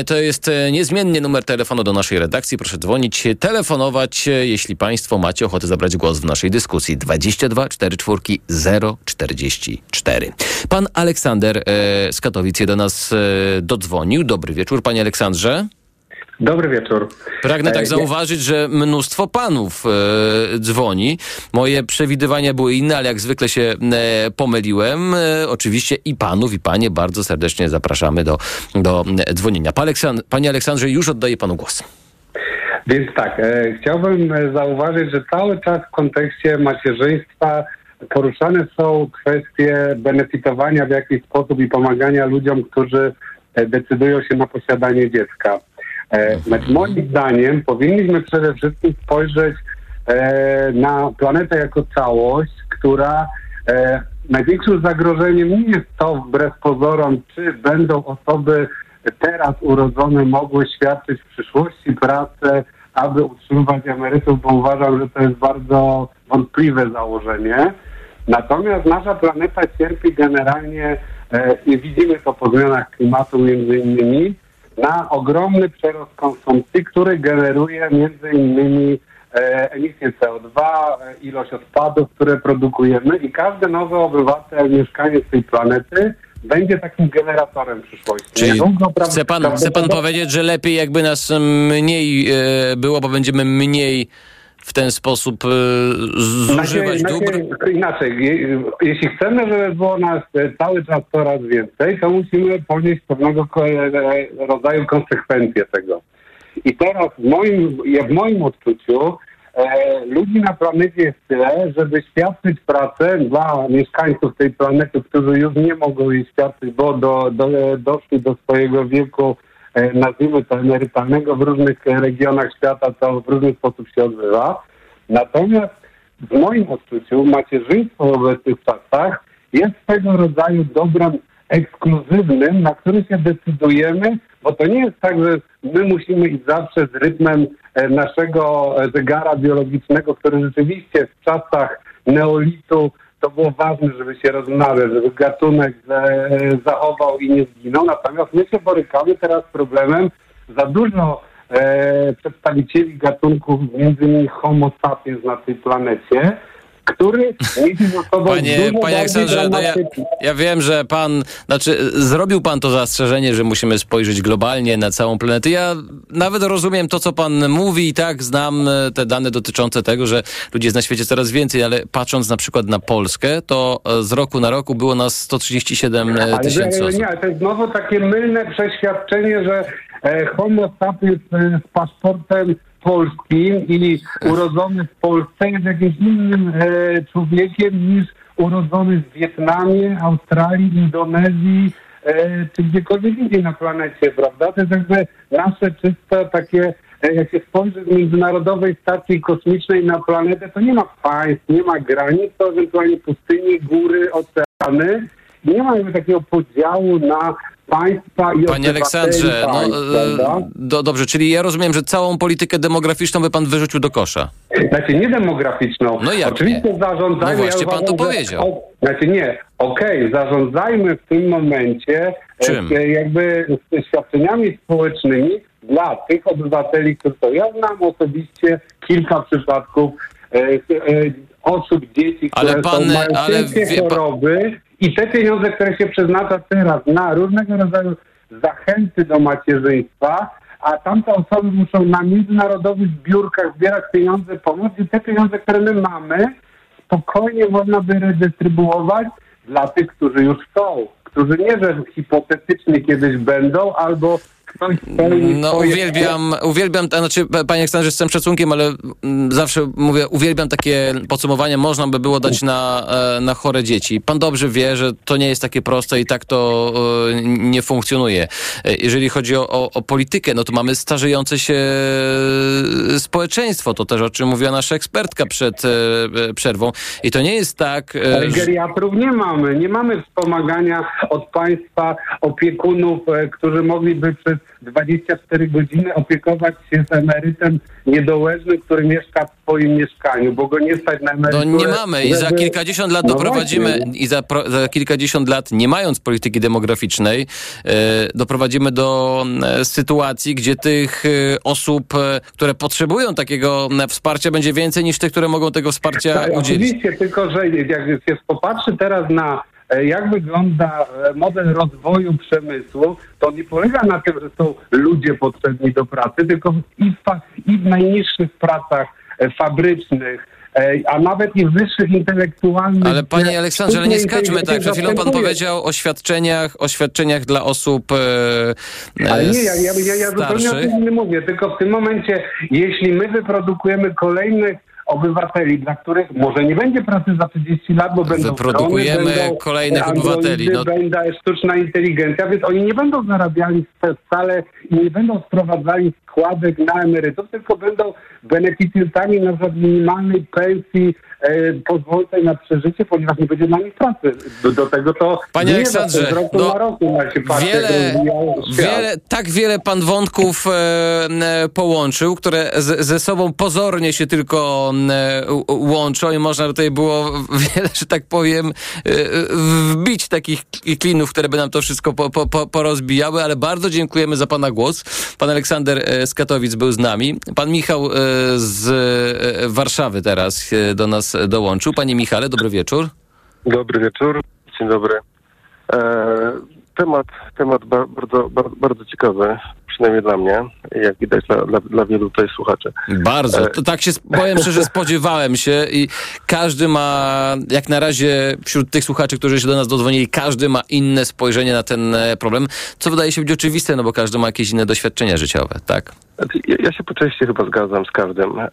to jest e, niezmiennie numer telefonu do naszej redakcji. Proszę dzwonić, telefonować, e, jeśli Państwo macie ochotę zabrać głos w naszej dyskusji. 22 4 044. Pan Aleksander e, z Katowic do nas dodzwonił. Dobry wieczór, panie Aleksandrze. Dobry wieczór. Pragnę tak e, zauważyć, że mnóstwo panów e, dzwoni. Moje przewidywania były inne, ale jak zwykle się e, pomyliłem. E, oczywiście i panów, i panie bardzo serdecznie zapraszamy do, do dzwonienia. Panie Aleksandrze, już oddaję panu głos. Więc tak, e, chciałbym zauważyć, że cały czas w kontekście macierzyństwa poruszane są kwestie benefitowania w jakiś sposób i pomagania ludziom, którzy e, decydują się na posiadanie dziecka. E, moim zdaniem powinniśmy przede wszystkim spojrzeć e, na planetę jako całość, która e, największym zagrożeniem nie jest to wbrew pozorom, czy będą osoby teraz urodzone mogły świadczyć w przyszłości pracę, aby utrzymywać emerytów, bo uważam, że to jest bardzo wątpliwe założenie. Natomiast nasza planeta cierpi generalnie e, i widzimy to po zmianach klimatu między innymi, na ogromny przerost konsumpcji, który generuje między innymi e, emisję CO2, e, ilość odpadów, które produkujemy i każdy nowy obywatel, mieszkaniec tej planety będzie takim generatorem przyszłości. Czyli chce pan, chce pan powiedzieć, że lepiej jakby nas mniej e, było, bo będziemy mniej w ten sposób e, zużywać znaczy, dóbr? Inaczej, jeśli chcemy, żeby było nas e, cały czas coraz więcej, to musimy ponieść pewnego e, rodzaju konsekwencje tego. I teraz w moim, w moim odczuciu e, ludzi na planecie jest tyle, żeby świadczyć pracę dla mieszkańców tej planety, którzy już nie mogą jej świadczyć, bo do, do, doszli do swojego wieku nazwijmy to emerytalnego w różnych regionach świata, to w różny sposób się odbywa. Natomiast w moim odczuciu macierzyństwo w obecnych czasach jest swego rodzaju dobrem ekskluzywnym, na który się decydujemy, bo to nie jest tak, że my musimy iść zawsze z rytmem e, naszego zegara biologicznego, który rzeczywiście w czasach neolitu to było ważne, żeby się rozmawiać, żeby gatunek zachował i nie zginął. Natomiast my się borykamy teraz z problemem za dużo e, przedstawicieli gatunków, między innymi homo sapiens na tej planecie, który Panie, panie Aleksandrze, no ja, ja, wiem, że pan, znaczy zrobił pan to zastrzeżenie, że musimy spojrzeć globalnie na całą planetę. Ja nawet rozumiem to, co pan mówi i tak znam e, te dane dotyczące tego, że ludzi jest na świecie coraz więcej, ale patrząc na przykład na Polskę, to e, z roku na roku było nas 137 e, tysięcy osób. Nie, to jest znowu takie mylne przeświadczenie, że homo sapiens z paszportem polskim i urodzony w Polsce jest jakimś innym e, człowiekiem niż urodzony w Wietnamie, Australii, Indonezji e, czy gdziekolwiek indziej na planecie, prawda? To jest jakby nasze czysto takie, e, jak się spojrzy z Międzynarodowej Stacji Kosmicznej na planetę, to nie ma państw, nie ma granic, to ewentualnie pustynie, góry, oceany. Nie ma jakby takiego podziału na państwa i Panie Aleksandrze, no, e, do, dobrze, czyli ja rozumiem, że całą politykę demograficzną by pan wyrzucił do kosza. Znaczy nie demograficzną. No jak Oczywiście nie? zarządzajmy... No właśnie, ja pan to powiedział. O, znaczy nie, okej, okay, zarządzajmy w tym momencie e, Czym? jakby świadczeniami społecznymi dla tych obywateli, którzy są. Ja znam osobiście kilka przypadków e, e, osób, dzieci, które ale pan, są, mają ale wie, choroby i te pieniądze, które się przeznacza teraz na różnego rodzaju zachęty do macierzyństwa, a tamte osoby muszą na międzynarodowych zbiórkach zbierać pieniądze, pomóc i te pieniądze, które my mamy, spokojnie można by redystrybuować dla tych, którzy już są, którzy nie, że hipotetycznie kiedyś będą, albo ktoś spełni No swoje... uwielbiam, uwielbiam, znaczy panie Aleksandrze z całym szacunkiem, ale mm, zawsze mówię, uwielbiam takie podsumowanie, można by było dać na, e, na chore dzieci. Pan dobrze wie, że to nie jest takie proste i tak to e, nie funkcjonuje. E, Jeżeli chodzi o, o, o politykę, no to mamy starzejące się społeczeństwo, to też o czym mówiła nasza ekspertka przed przerwą i to nie jest tak, Ale geriatrów nie mamy. Nie mamy wspomagania od państwa opiekunów, którzy mogliby przez 24 godziny opiekować się z emerytem niedołężnym, który mieszka w swoim mieszkaniu, bo go nie stać na No emeryturę. nie mamy i za kilkadziesiąt lat No doprowadzimy właśnie. i za, pro, za kilkadziesiąt lat, nie mając polityki demograficznej, e, doprowadzimy do e, sytuacji, gdzie tych e, osób, e, które potrzebują takiego wsparcia będzie więcej niż tych, które mogą tego wsparcia Tak, udzielić. Oczywiście, tylko że jak się popatrzy teraz na jak wygląda e, model rozwoju przemysłu, to nie polega na tym, że są ludzie potrzebni do pracy, tylko i w, i w najniższych pracach e, fabrycznych, e, a nawet i w wyższych intelektualnych. Ale panie Aleksandrze, ale nie skaczmy tak. Przed chwilą pan powiedział o świadczeniach, o świadczeniach dla osób e, Ale e, nie, ja, ja, ja, ja zupełnie o tym nie mówię, tylko w tym momencie, jeśli my wyprodukujemy kolejnych obywateli, dla których może nie będzie pracy za 30 lat, bo będą Wyprodukujemy drony, będą kolejnych obywateli, no. Będzie sztuczna inteligencja, więc oni nie będą zarabiali wcale i nie będą sprowadzali składek na emerytów, tylko będą beneficjentami na przykład minimalnej pensji e, pozwolnej na przeżycie, ponieważ nie będzie dla nich pracy. Do, do tego to Panie nie Aleksandrze, z roku no, na roku ma się patrzeć, wiele, wiele, tak wiele pan wątków e, e, połączył, które z, ze sobą pozornie się tylko e, łączą i można tutaj było wiele, że tak powiem, e, wbić takich klinów, które by nam to wszystko po, po, po, porozbijały, ale bardzo dziękujemy za pana głos. Pan Aleksander e, z Katowic był z nami. Pan Michał e, z e, Warszawy teraz e, do nas dołączył. Panie Michale, dobry wieczór. Dobry wieczór, dzień dobry. E, temat temat ba, bardzo, ba, bardzo ciekawy, przynajmniej dla mnie, jak widać dla, dla, dla wielu tutaj słuchaczy. Bardzo. E, To tak się, powiem szczerze, spodziewałem się i każdy ma, jak na razie wśród tych słuchaczy, którzy się do nas dodzwonili, każdy ma inne spojrzenie na ten e, problem, co wydaje się być oczywiste, no bo każdy ma jakieś inne doświadczenia życiowe, tak? Znaczy, Ja, ja się po części chyba zgadzam z każdym. E,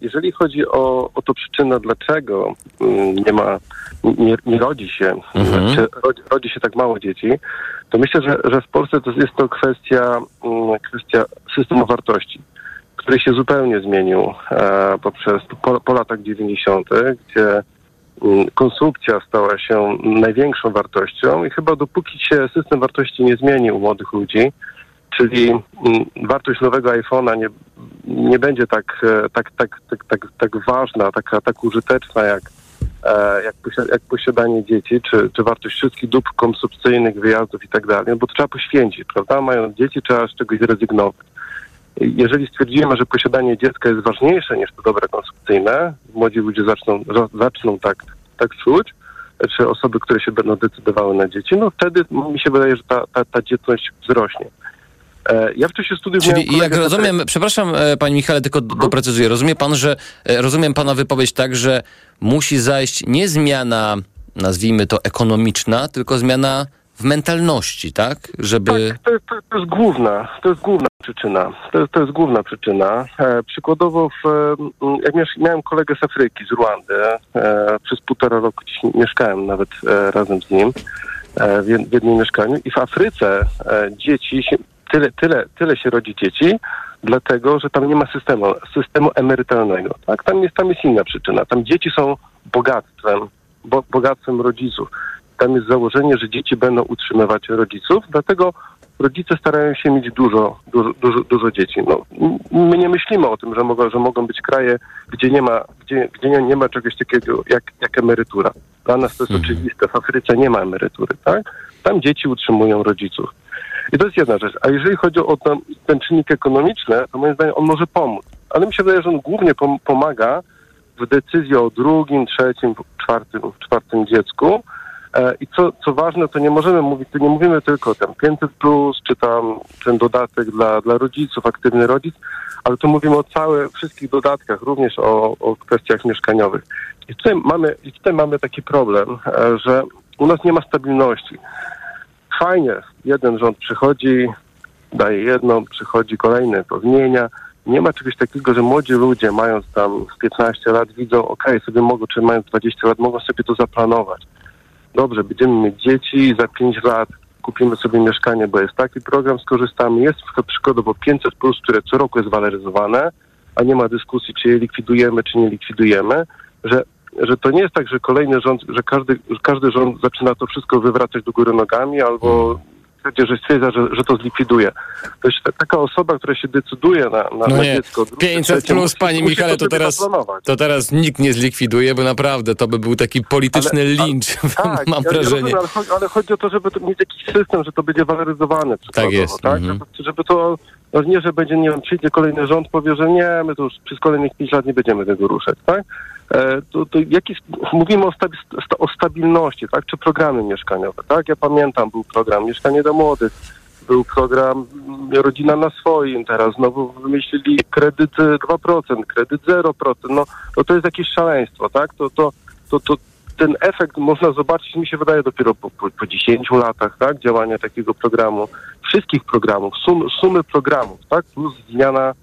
jeżeli chodzi o, o to przyczynę, dlaczego mm, nie ma, nie, nie rodzi się, Mhm. czy rodzi, rodzi się tak mało dzieci, to myślę, że, że w Polsce to jest to kwestia, mm, kwestia systemu wartości, który się zupełnie zmienił e, poprzez po, po latach 90., gdzie mm, konsumpcja stała się największą wartością i chyba dopóki się system wartości nie zmieni u młodych ludzi, czyli mm, wartość nowego iPhone'a nie, nie będzie tak, e, tak, tak, tak, tak, tak ważna, taka, tak użyteczna jak, jak, posi- jak posiadanie dzieci, czy, czy wartość wszystkich dóbr konsumpcyjnych, wyjazdów i tak dalej, no bo to trzeba poświęcić, prawda? Mając dzieci trzeba z czegoś zrezygnować. Jeżeli stwierdzimy, że posiadanie dziecka jest ważniejsze niż to dobra konsumpcyjne, młodzi ludzie zaczną, za- zaczną tak, tak czuć, czy osoby, które się będą decydowały na dzieci, no wtedy mi się wydaje, że ta, ta, ta dzietność wzrośnie. E, Ja w czasie studiów Czyli jak rozumiem, przepraszam e, panie Michale, tylko do- doprecyzuję, rozumie pan, że, e, rozumiem pana wypowiedź tak, że musi zajść nie zmiana, nazwijmy to ekonomiczna, tylko zmiana w mentalności, tak? Żeby... To jest, to, to jest główna, to jest główna przyczyna. To jest, to jest główna przyczyna. E, przykładowo, w, e, jak miałem kolegę z Afryki, z Ruandy, e, przez półtora roku mieszkałem nawet e, razem z nim w, jed, w jednym mieszkaniu i w Afryce dzieci, się, tyle, tyle, tyle się rodzi dzieci, dlatego, że tam nie ma systemu, systemu emerytalnego. Tak? Tam, jest, tam jest inna przyczyna. Tam dzieci są bogactwem, bo, bogactwem rodziców. Tam jest założenie, że dzieci będą utrzymywać rodziców, dlatego rodzice starają się mieć dużo, dużo, dużo, dużo dzieci. No, my nie myślimy o tym, że mogą, że mogą być kraje, gdzie nie ma, gdzie, gdzie nie, nie ma czegoś takiego jak, jak emerytura. Dla nas to jest oczywiste. W Afryce nie ma emerytury, tak? Tam dzieci utrzymują rodziców. I to jest jedna rzecz. A jeżeli chodzi o ten, ten czynnik ekonomiczny, to moim zdaniem on może pomóc. Ale mi się wydaje, że on głównie pom- pomaga w decyzji o drugim, trzecim, czwartym, czwartym dziecku, E, I co, co ważne, to nie możemy mówić, nie mówimy tylko o tym 500 plus, czy tam ten dodatek dla, dla rodziców, aktywny rodzic, ale tu mówimy o całych, wszystkich dodatkach, również o, o kwestiach mieszkaniowych. I tutaj mamy, i tutaj mamy taki problem, e, że u nas nie ma stabilności. Fajnie, jeden rząd przychodzi, daje jedno, przychodzi kolejny, to zmienia. Nie ma czegoś takiego, że młodzi ludzie mając tam 15 lat widzą, ok, sobie mogą, czy mając 20 lat, mogą sobie to zaplanować. Dobrze, będziemy mieć dzieci za 5 lat kupimy sobie mieszkanie, bo jest taki program, skorzystamy. Jest przykładowo 500 plus, które co roku jest waloryzowane, a nie ma dyskusji, czy je likwidujemy, czy nie likwidujemy, że, że to nie jest tak, że kolejny rząd, że każdy, każdy rząd zaczyna to wszystko wywracać do góry nogami albo stwierdzi, że stwierdza, że, że to zlikwiduje. To jest ta- taka osoba, która się decyduje na, na, No na dziecko. drugie, 500 trzecie, plus, panie Michale, to teraz, zaplanować. to teraz nikt nie zlikwiduje, bo naprawdę to by był taki polityczny Ale- lincz, Tak, mam ja wrażenie. Rozumiem, ale, chodzi, ale chodzi o to, żeby to mieć jakiś system, że to będzie waloryzowane przykładowo, jest, tak? mhm. Żeby, żeby to, no nie, że będzie, nie wiem, przyjdzie kolejny rząd, powie, że nie, my to już przez kolejnych 5 lat nie będziemy tego ruszać, tak? E, to, to jaki, mówimy o, stabi, sta- o stabilności, tak? Czy programy mieszkaniowe, tak? Ja pamiętam, był program Mieszkanie dla Młodych, był program mm, Rodzina na swoim, teraz znowu wymyślili kredyt e, 2%, kredyt 0%, no, no to jest jakieś szaleństwo, tak? To, to, to, to ten efekt można zobaczyć, mi się wydaje, dopiero po, po, po 10 latach, tak? Działania takiego programu, wszystkich programów, sum, sumy programów, tak? Plus zmiana, e,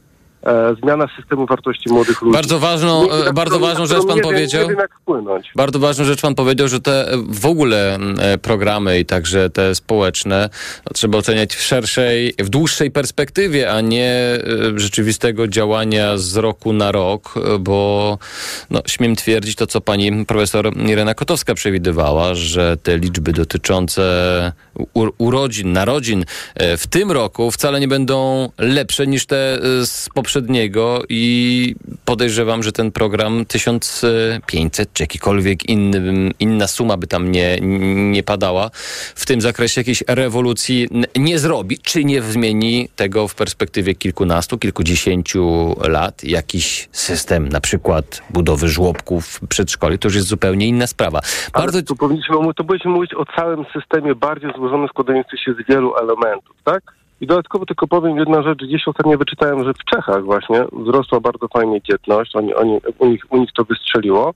zmiana systemu wartości młodych ludzi. Bardzo ważną, e, bardzo ważną rzecz pan powiedział. Wiem. Bardzo ważną rzecz pan powiedział, że te e, w ogóle e, programy i także te społeczne no, trzeba oceniać w szerszej, w dłuższej perspektywie, a nie e, rzeczywistego działania z roku na rok, e, bo no, śmiem twierdzić to, co pani profesor Irena Kotowska przewidywała, że te liczby dotyczące urodzin, narodzin e, w tym roku wcale nie będą lepsze niż te e, z poprzedniego i podejrzewam, że ten program 1500 czy jakikolwiek inny, inna suma by tam nie, nie padała, w tym zakresie jakiejś rewolucji nie zrobi, czy nie zmieni tego w perspektywie kilkunastu, kilkudziesięciu lat. Jakiś system, na przykład budowy żłobków, przedszkoli, to już jest zupełnie inna sprawa. Ale tu powinniśmy, tu powinniśmy mówić o całym systemie bardziej złożonym, składającym się z wielu elementów, tak? I dodatkowo tylko powiem jedną rzecz. Gdzieś ostatnio wyczytałem, że w Czechach właśnie wzrosła bardzo fajnie dzietność. Oni, oni, u, nich, u nich to wystrzeliło.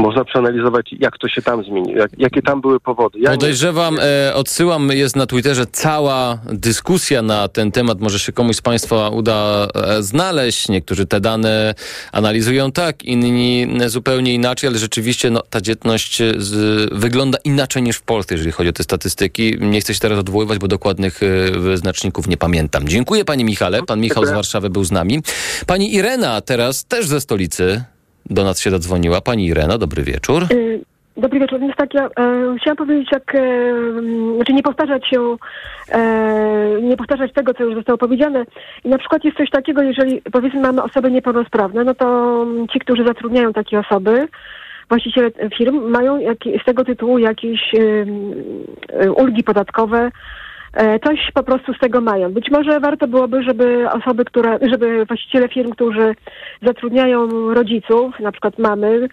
Można przeanalizować, jak to się tam zmieniło, jak, jakie tam były powody. Ja nie- Podejrzewam, e, odsyłam, jest na Twitterze cała dyskusja na ten temat. Może się komuś z Państwa uda e, znaleźć. Niektórzy te dane analizują tak, inni zupełnie inaczej, ale rzeczywiście no, ta dzietność e, z, wygląda inaczej niż w Polsce, jeżeli chodzi o te statystyki. Nie chcę się teraz odwoływać, bo dokładnych wyznaczników nie pamiętam. Dziękuję Panie Michale. Pan Michał z. Warszawy był z nami. Pani Irena teraz też ze stolicy do nas się zadzwoniła. Pani Irena, dobry wieczór. Y, Dobry wieczór. Więc tak, ja e, chciałam powiedzieć, jak, e, znaczy nie powtarzać się, e, nie powtarzać tego, co już zostało powiedziane. I na przykład jest coś takiego, jeżeli powiedzmy mamy osoby niepełnosprawne, no to ci, którzy zatrudniają takie osoby, właściciele firm mają jak, z tego tytułu jakieś y, ulgi podatkowe, coś po prostu z tego mają. Być może warto byłoby, żeby osoby, które, żeby właściciele firm, którzy zatrudniają rodziców, na przykład mamy,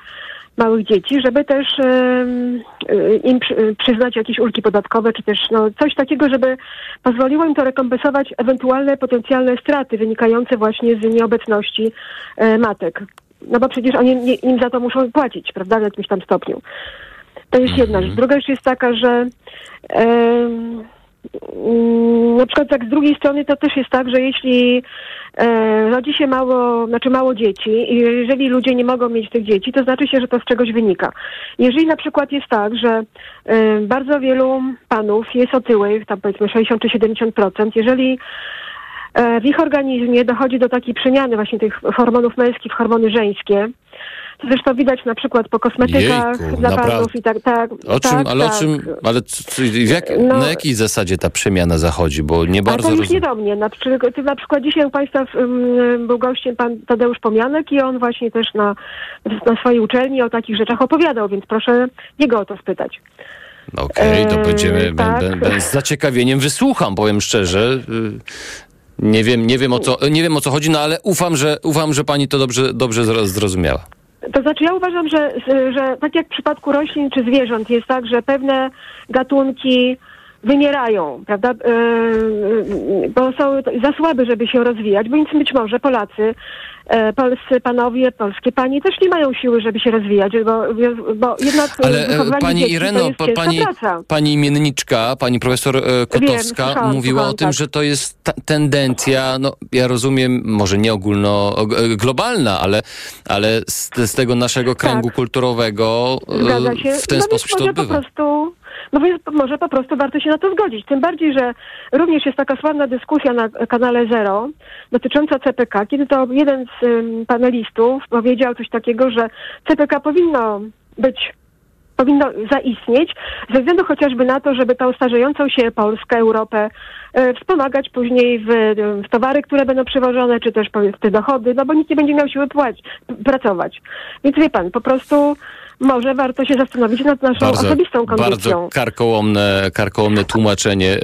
małych dzieci, żeby też y, im y, przyznać jakieś ulgi podatkowe, czy też no, coś takiego, żeby pozwoliło im to rekompensować ewentualne potencjalne straty wynikające właśnie z nieobecności e, matek. No bo przecież oni im za to muszą płacić, prawda, w jakimś tam stopniu. To jest jedna rzecz. Druga rzecz jest taka, że na przykład tak z drugiej strony to też jest tak, że jeśli e, rodzi się mało, znaczy mało dzieci i jeżeli ludzie nie mogą mieć tych dzieci, to znaczy się, że to z czegoś wynika. Jeżeli na przykład jest tak, że e, bardzo wielu panów jest otyłych, tam powiedzmy 60 czy 70%, jeżeli e, w ich organizmie dochodzi do takiej przemiany właśnie tych hormonów męskich w hormony żeńskie, to zresztą widać na przykład po kosmetykach Jejku, i tak, tak. O czym, tak, ale tak. o czym, ale jak, No- na jakiej zasadzie ta przemiana zachodzi, bo nie Ale bardzo to już nie do mnie. Na, na przykład dzisiaj u Państwa um, był gościem pan Tadeusz Pomianek i on właśnie też na, na swojej uczelni o takich rzeczach opowiadał, więc proszę jego o to spytać. Okej, to Eee, będziemy, tak. ben, ben, z zaciekawieniem wysłucham, powiem szczerze. Y, Nie wiem, nie wiem o co, nie wiem o co chodzi, no ale ufam, że, ufam, że pani to dobrze, dobrze zro- zrozumiała. To znaczy ja uważam, że, że tak jak w przypadku roślin czy zwierząt jest tak, że pewne gatunki wymierają, prawda, yy, bo są za słabe, żeby się rozwijać, bo więc być może Polacy, e, polscy panowie, polskie panie też nie mają siły, żeby się rozwijać, bo, bo jednak Ale e, pani Ireno, pa- pani, praca. pani imienniczka, pani profesor e, Kotowska słyszałam, mówiła o tym, tak. że to jest ta tendencja, no ja rozumiem, może nie ogólno, e, globalna, ale, ale z, z tego naszego kręgu kulturowego e, Tak. Się. w ten no sposób się to może po odbywa. prostu, no więc może po prostu warto się na to zgodzić. Tym bardziej, że również jest taka sławna dyskusja na kanale Zero dotycząca CPK, kiedy to jeden z ym, panelistów powiedział coś takiego, że CPK powinno być powinno zaistnieć ze względu chociażby na to, żeby tą starzejącą się Polskę, Europę e, wspomagać później w, w towary, które będą przywożone, czy też w te dochody, no bo nikt nie będzie miał siły płacić, pracować. Więc wie pan, po prostu może warto się zastanowić nad naszą Bardzo, osobistą kondycją. bardzo karkołomne, karkołomne tłumaczenie, e,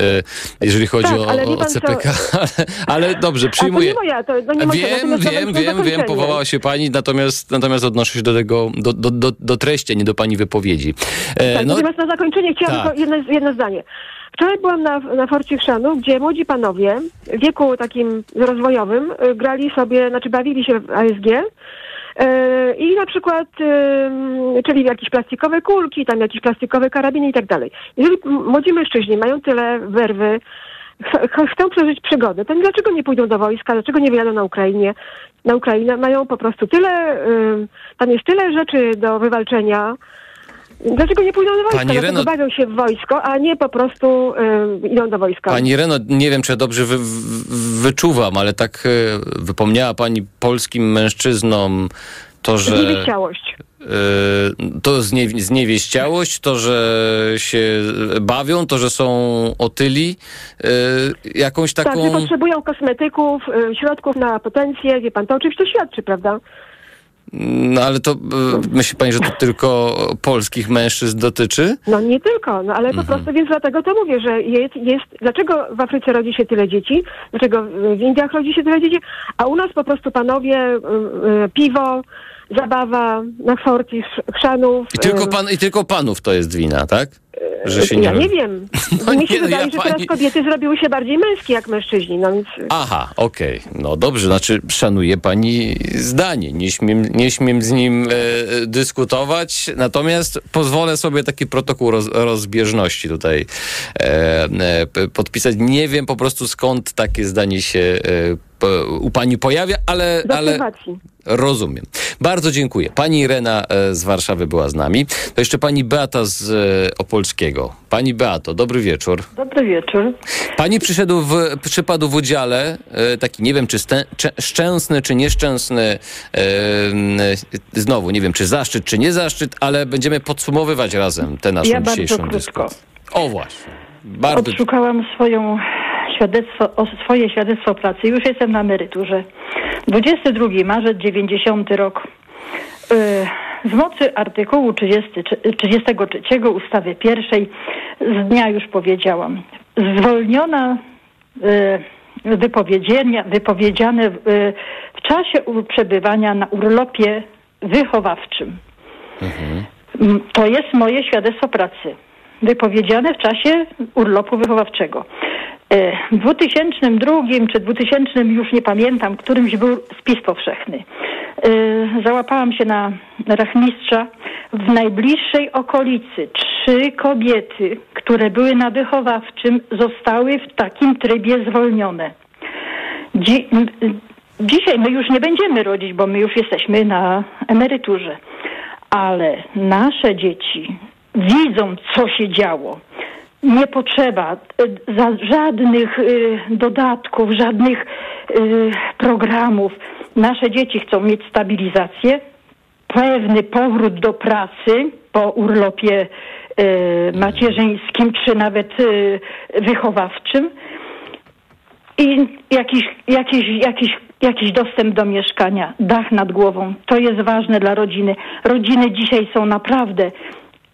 jeżeli chodzi Tak, o, ale o CPK, ale, ale dobrze, przyjmuję. nie moja, to, no nie moja. Wiem, wiem, wiem, wiem, powołała się pani, natomiast, natomiast odnoszę się do tego, do, do, do, do treści, a nie do pani wypowiedzi. E, Tak, no, natomiast na zakończenie chciałam tak. jedno, jedno zdanie. Wczoraj byłam na, na Forcie gdzie młodzi panowie w wieku takim rozwojowym y, grali sobie, znaczy bawili się w ASG i na przykład, czyli jakieś plastikowe kulki, tam jakieś plastikowe karabiny i tak dalej. Jeżeli młodzi mężczyźni mają tyle werwy, ch- ch- chcą przeżyć przygodę, to dlaczego nie pójdą do wojska, dlaczego nie wyjadą na Ukrainie? Na Ukrainę mają po prostu tyle, tam jest tyle rzeczy do wywalczenia, Dlaczego nie pójdą do wojska? Pani Dlaczego Reno- bawią się w wojsko, a nie po prostu y, idą do wojska? Pani Reno, nie wiem, czy ja dobrze wy, wy, wyczuwam, ale tak e, wypomniała pani polskim mężczyznom to, że... Zniewieściałość. e, To znie, zniewieściałość, to, że się bawią, to, że są otyli, e, jakąś Tak, taką... że potrzebują kosmetyków, y, środków na potencję, wie pan, to oczywiście świadczy, prawda? No ale to e, myśli pani, że to tylko polskich mężczyzn dotyczy? No nie tylko, no ale Mhm. po prostu, więc dlatego to mówię, że jest, jest, dlaczego w Afryce rodzi się tyle dzieci, dlaczego w Indiach rodzi się tyle dzieci, a u nas po prostu panowie, y, y, piwo, zabawa na forci, sz- chrzanów. I tylko, pan, I tylko panów to jest wina, tak? Że się ja nie... nie wiem. No Mi się nie, no wydaje, ja że pani- teraz kobiety zrobiły się bardziej męskie jak mężczyźni, no więc... Aha, okej. No dobrze, znaczy szanuje pani zdanie. Nie śmiem, nie śmiem z nim e, e, dyskutować, natomiast pozwolę sobie taki protokół roz, rozbieżności tutaj e, e, podpisać. Nie wiem po prostu skąd takie zdanie się e, u pani pojawia, ale, ale rozumiem. Bardzo dziękuję. Pani Irena e, z Warszawy była z nami. To jeszcze pani Beata z e, Opolskiego. Pani Beato, dobry wieczór. Dobry wieczór. Pani przyszedł w, przypadł w udziale, e, taki nie wiem, czy szczęsny, czy nieszczęsny, znowu nie wiem, czy zaszczyt, czy nie zaszczyt, ale będziemy podsumowywać razem tę naszą Ja dzisiejszą dyskusję. O właśnie. Bardzo Odszukałam swoją świadectwo, o swoje świadectwo pracy. Już jestem na emeryturze. 22 marzec 90 rok. Yy, Z mocy artykułu 30, 33 ustawy pierwszej z dnia już powiedziałam. Zwolniona yy, wypowiedzenia, wypowiedziane w, w czasie przebywania na urlopie wychowawczym. Mm, To jest moje świadectwo pracy. Wypowiedziane w czasie urlopu wychowawczego. E, W 2002 czy 2000 już nie pamiętam, którymś był spis powszechny. E, Załapałam się na rachmistrza. W najbliższej okolicy trzy kobiety, które były na wychowawczym, zostały w takim trybie zwolnione. Dzi- dzisiaj my już nie będziemy rodzić, bo my już jesteśmy na emeryturze. Ale nasze dzieci widzą, co się działo. Nie potrzeba za żadnych y, dodatków, żadnych y, programów. Nasze dzieci chcą mieć stabilizację, pewny powrót do pracy po urlopie macierzyńskim czy nawet wychowawczym i jakiś, jakiś, jakiś, jakiś dostęp do mieszkania, dach nad głową. To jest ważne dla rodziny. Rodziny dzisiaj są naprawdę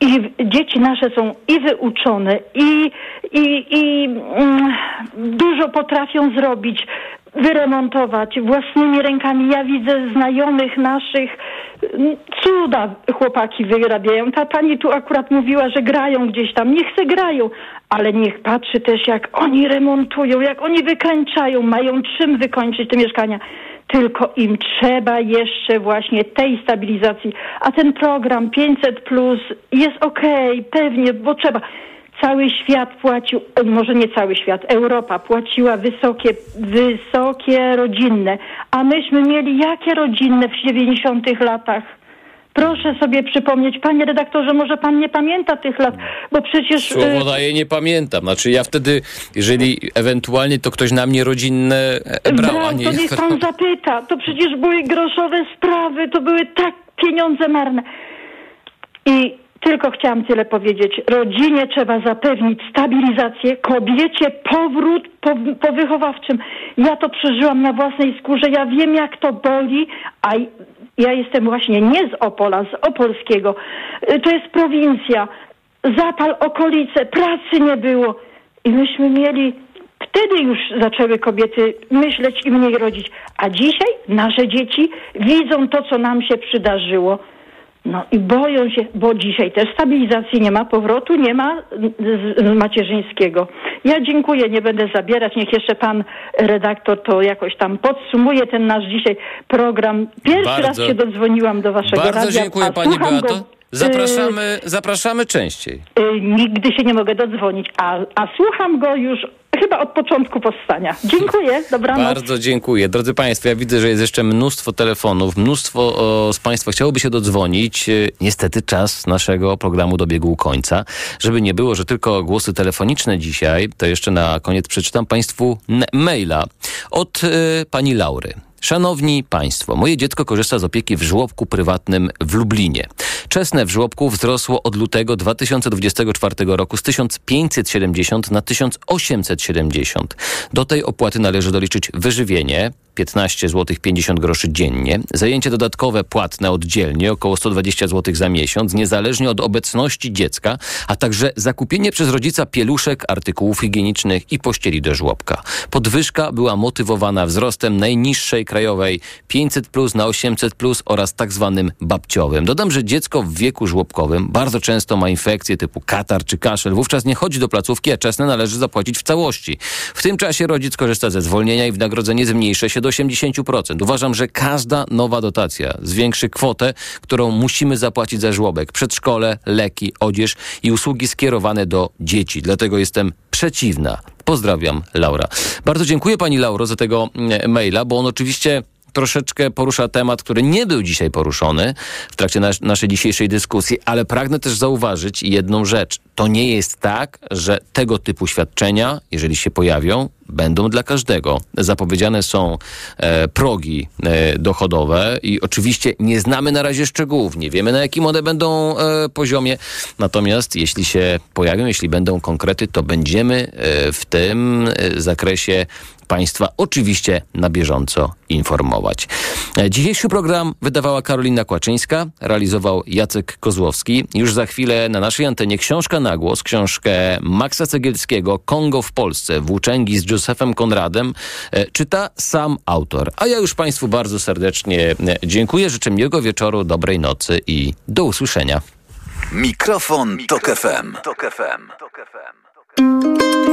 i dzieci nasze są i wyuczone, i, i, i mm, dużo potrafią zrobić, wyremontować własnymi rękami. Ja widzę znajomych naszych, Cuda chłopaki wyrabiają. Ta pani tu akurat mówiła, że grają gdzieś tam. Niech se grają, ale niech patrzy też, jak oni remontują, jak oni wykańczają, mają czym wykończyć te mieszkania. Tylko im trzeba jeszcze właśnie tej stabilizacji. A ten program 500 plus jest okej, pewnie, bo trzeba. Cały świat płacił, e, może nie cały świat, Europa płaciła wysokie, wysokie rodzinne, a myśmy mieli jakie rodzinne w 90 latach? Proszę sobie przypomnieć, panie redaktorze, może pan nie pamięta tych lat, bo przecież... Słowo daję, nie pamiętam. Znaczy ja wtedy, jeżeli ewentualnie to ktoś na mnie rodzinne e, brał, a Brał, nie... to niech pan zapyta. To przecież były groszowe sprawy, to były tak pieniądze marne. I tylko chciałam tyle powiedzieć. Rodzinie trzeba zapewnić stabilizację, kobiecie powrót po, po wychowawczym. Ja to przeżyłam na własnej skórze, ja wiem jak to boli, a ja jestem właśnie nie z Opola, z Opolskiego. Y, To jest prowincja, zapal okolice, pracy nie było. I myśmy mieli Wtedy już zaczęły kobiety myśleć i mniej rodzić. A dzisiaj nasze dzieci widzą to, co nam się przydarzyło. No i boją się, bo dzisiaj też stabilizacji nie ma, powrotu nie ma z, macierzyńskiego. Ja dziękuję, nie będę zabierać. Niech jeszcze pan redaktor to jakoś tam podsumuje ten nasz dzisiaj program. Pierwszy Bardzo- raz się dodzwoniłam do waszego Bardzo radia. dziękuję pani Beato. go, Zapraszamy, zapraszamy częściej. y, y, nigdy się nie mogę dodzwonić, a, a słucham go już chyba od początku powstania. Dziękuję, dobranoc. Bardzo dziękuję. Drodzy Państwo, ja widzę, że jest jeszcze mnóstwo telefonów, mnóstwo o, z Państwa chciałoby się dodzwonić. E, Niestety czas naszego programu dobiegł końca. Żeby nie było, że tylko głosy telefoniczne dzisiaj, to jeszcze na koniec przeczytam Państwu maila od e, pani Laury. Szanowni Państwo, moje dziecko korzysta z opieki w żłobku prywatnym w Lublinie. Czesne w żłobku wzrosło od lutego 2024 roku z 1570 na 1870. Do tej opłaty należy doliczyć wyżywienie 15 zł 50 groszy dziennie, zajęcie dodatkowe płatne oddzielnie około 120 zł za miesiąc, niezależnie od obecności dziecka, a także zakupienie przez rodzica pieluszek, artykułów higienicznych i pościeli do żłobka. Podwyżka była motywowana wzrostem najniższej krajowej 500 plus na 800 plus oraz tak zwanym babciowym. Dodam, że dziecko w wieku żłobkowym bardzo często ma infekcje typu katar czy kaszel. Wówczas nie chodzi do placówki, a czesne należy zapłacić w całości. W tym czasie rodzic korzysta ze zwolnienia i wynagrodzenie zmniejszy się do 80%. Uważam, że każda nowa dotacja zwiększy kwotę, którą musimy zapłacić za żłobek, przedszkole, leki, odzież i usługi skierowane do dzieci. Dlatego jestem przeciwna. Pozdrawiam, Laura. Bardzo dziękuję pani Lauro za tego mm, maila, bo on oczywiście troszeczkę porusza temat, który nie był dzisiaj poruszony w trakcie nas- naszej dzisiejszej dyskusji, ale pragnę też zauważyć jedną rzecz. To nie jest tak, że tego typu świadczenia, jeżeli się pojawią, będą dla każdego. Zapowiedziane są e, progi e, dochodowe i oczywiście nie znamy na razie szczegółów, nie wiemy na jakim one będą e, poziomie. Natomiast jeśli się pojawią, jeśli będą konkrety, to będziemy e, w tym e, zakresie Państwa oczywiście na bieżąco informować. E, Dzisiejszy program wydawała Karolina Kłaczyńska, realizował Jacek Kozłowski. Już za chwilę na naszej antenie książka na głos, książkę Maxa Cegielskiego Kongo w Polsce, włóczęgi z Józefem Konradem, e, czyta sam autor. A ja już Państwu bardzo serdecznie e, dziękuję, życzę miłego wieczoru, dobrej nocy i do usłyszenia. Mikrofon, Tok FM. Tok FM. Kiedy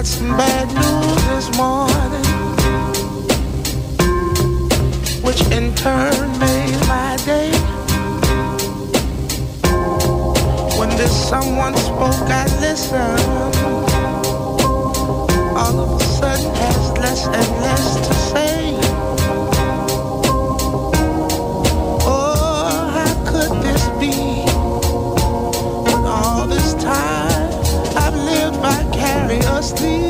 Got some bad news this morning, which in turn made my day. When this someone spoke, I listened. All of a sudden, has less and less to say. Oh, how could this be? When all this time carry us.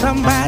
Somebody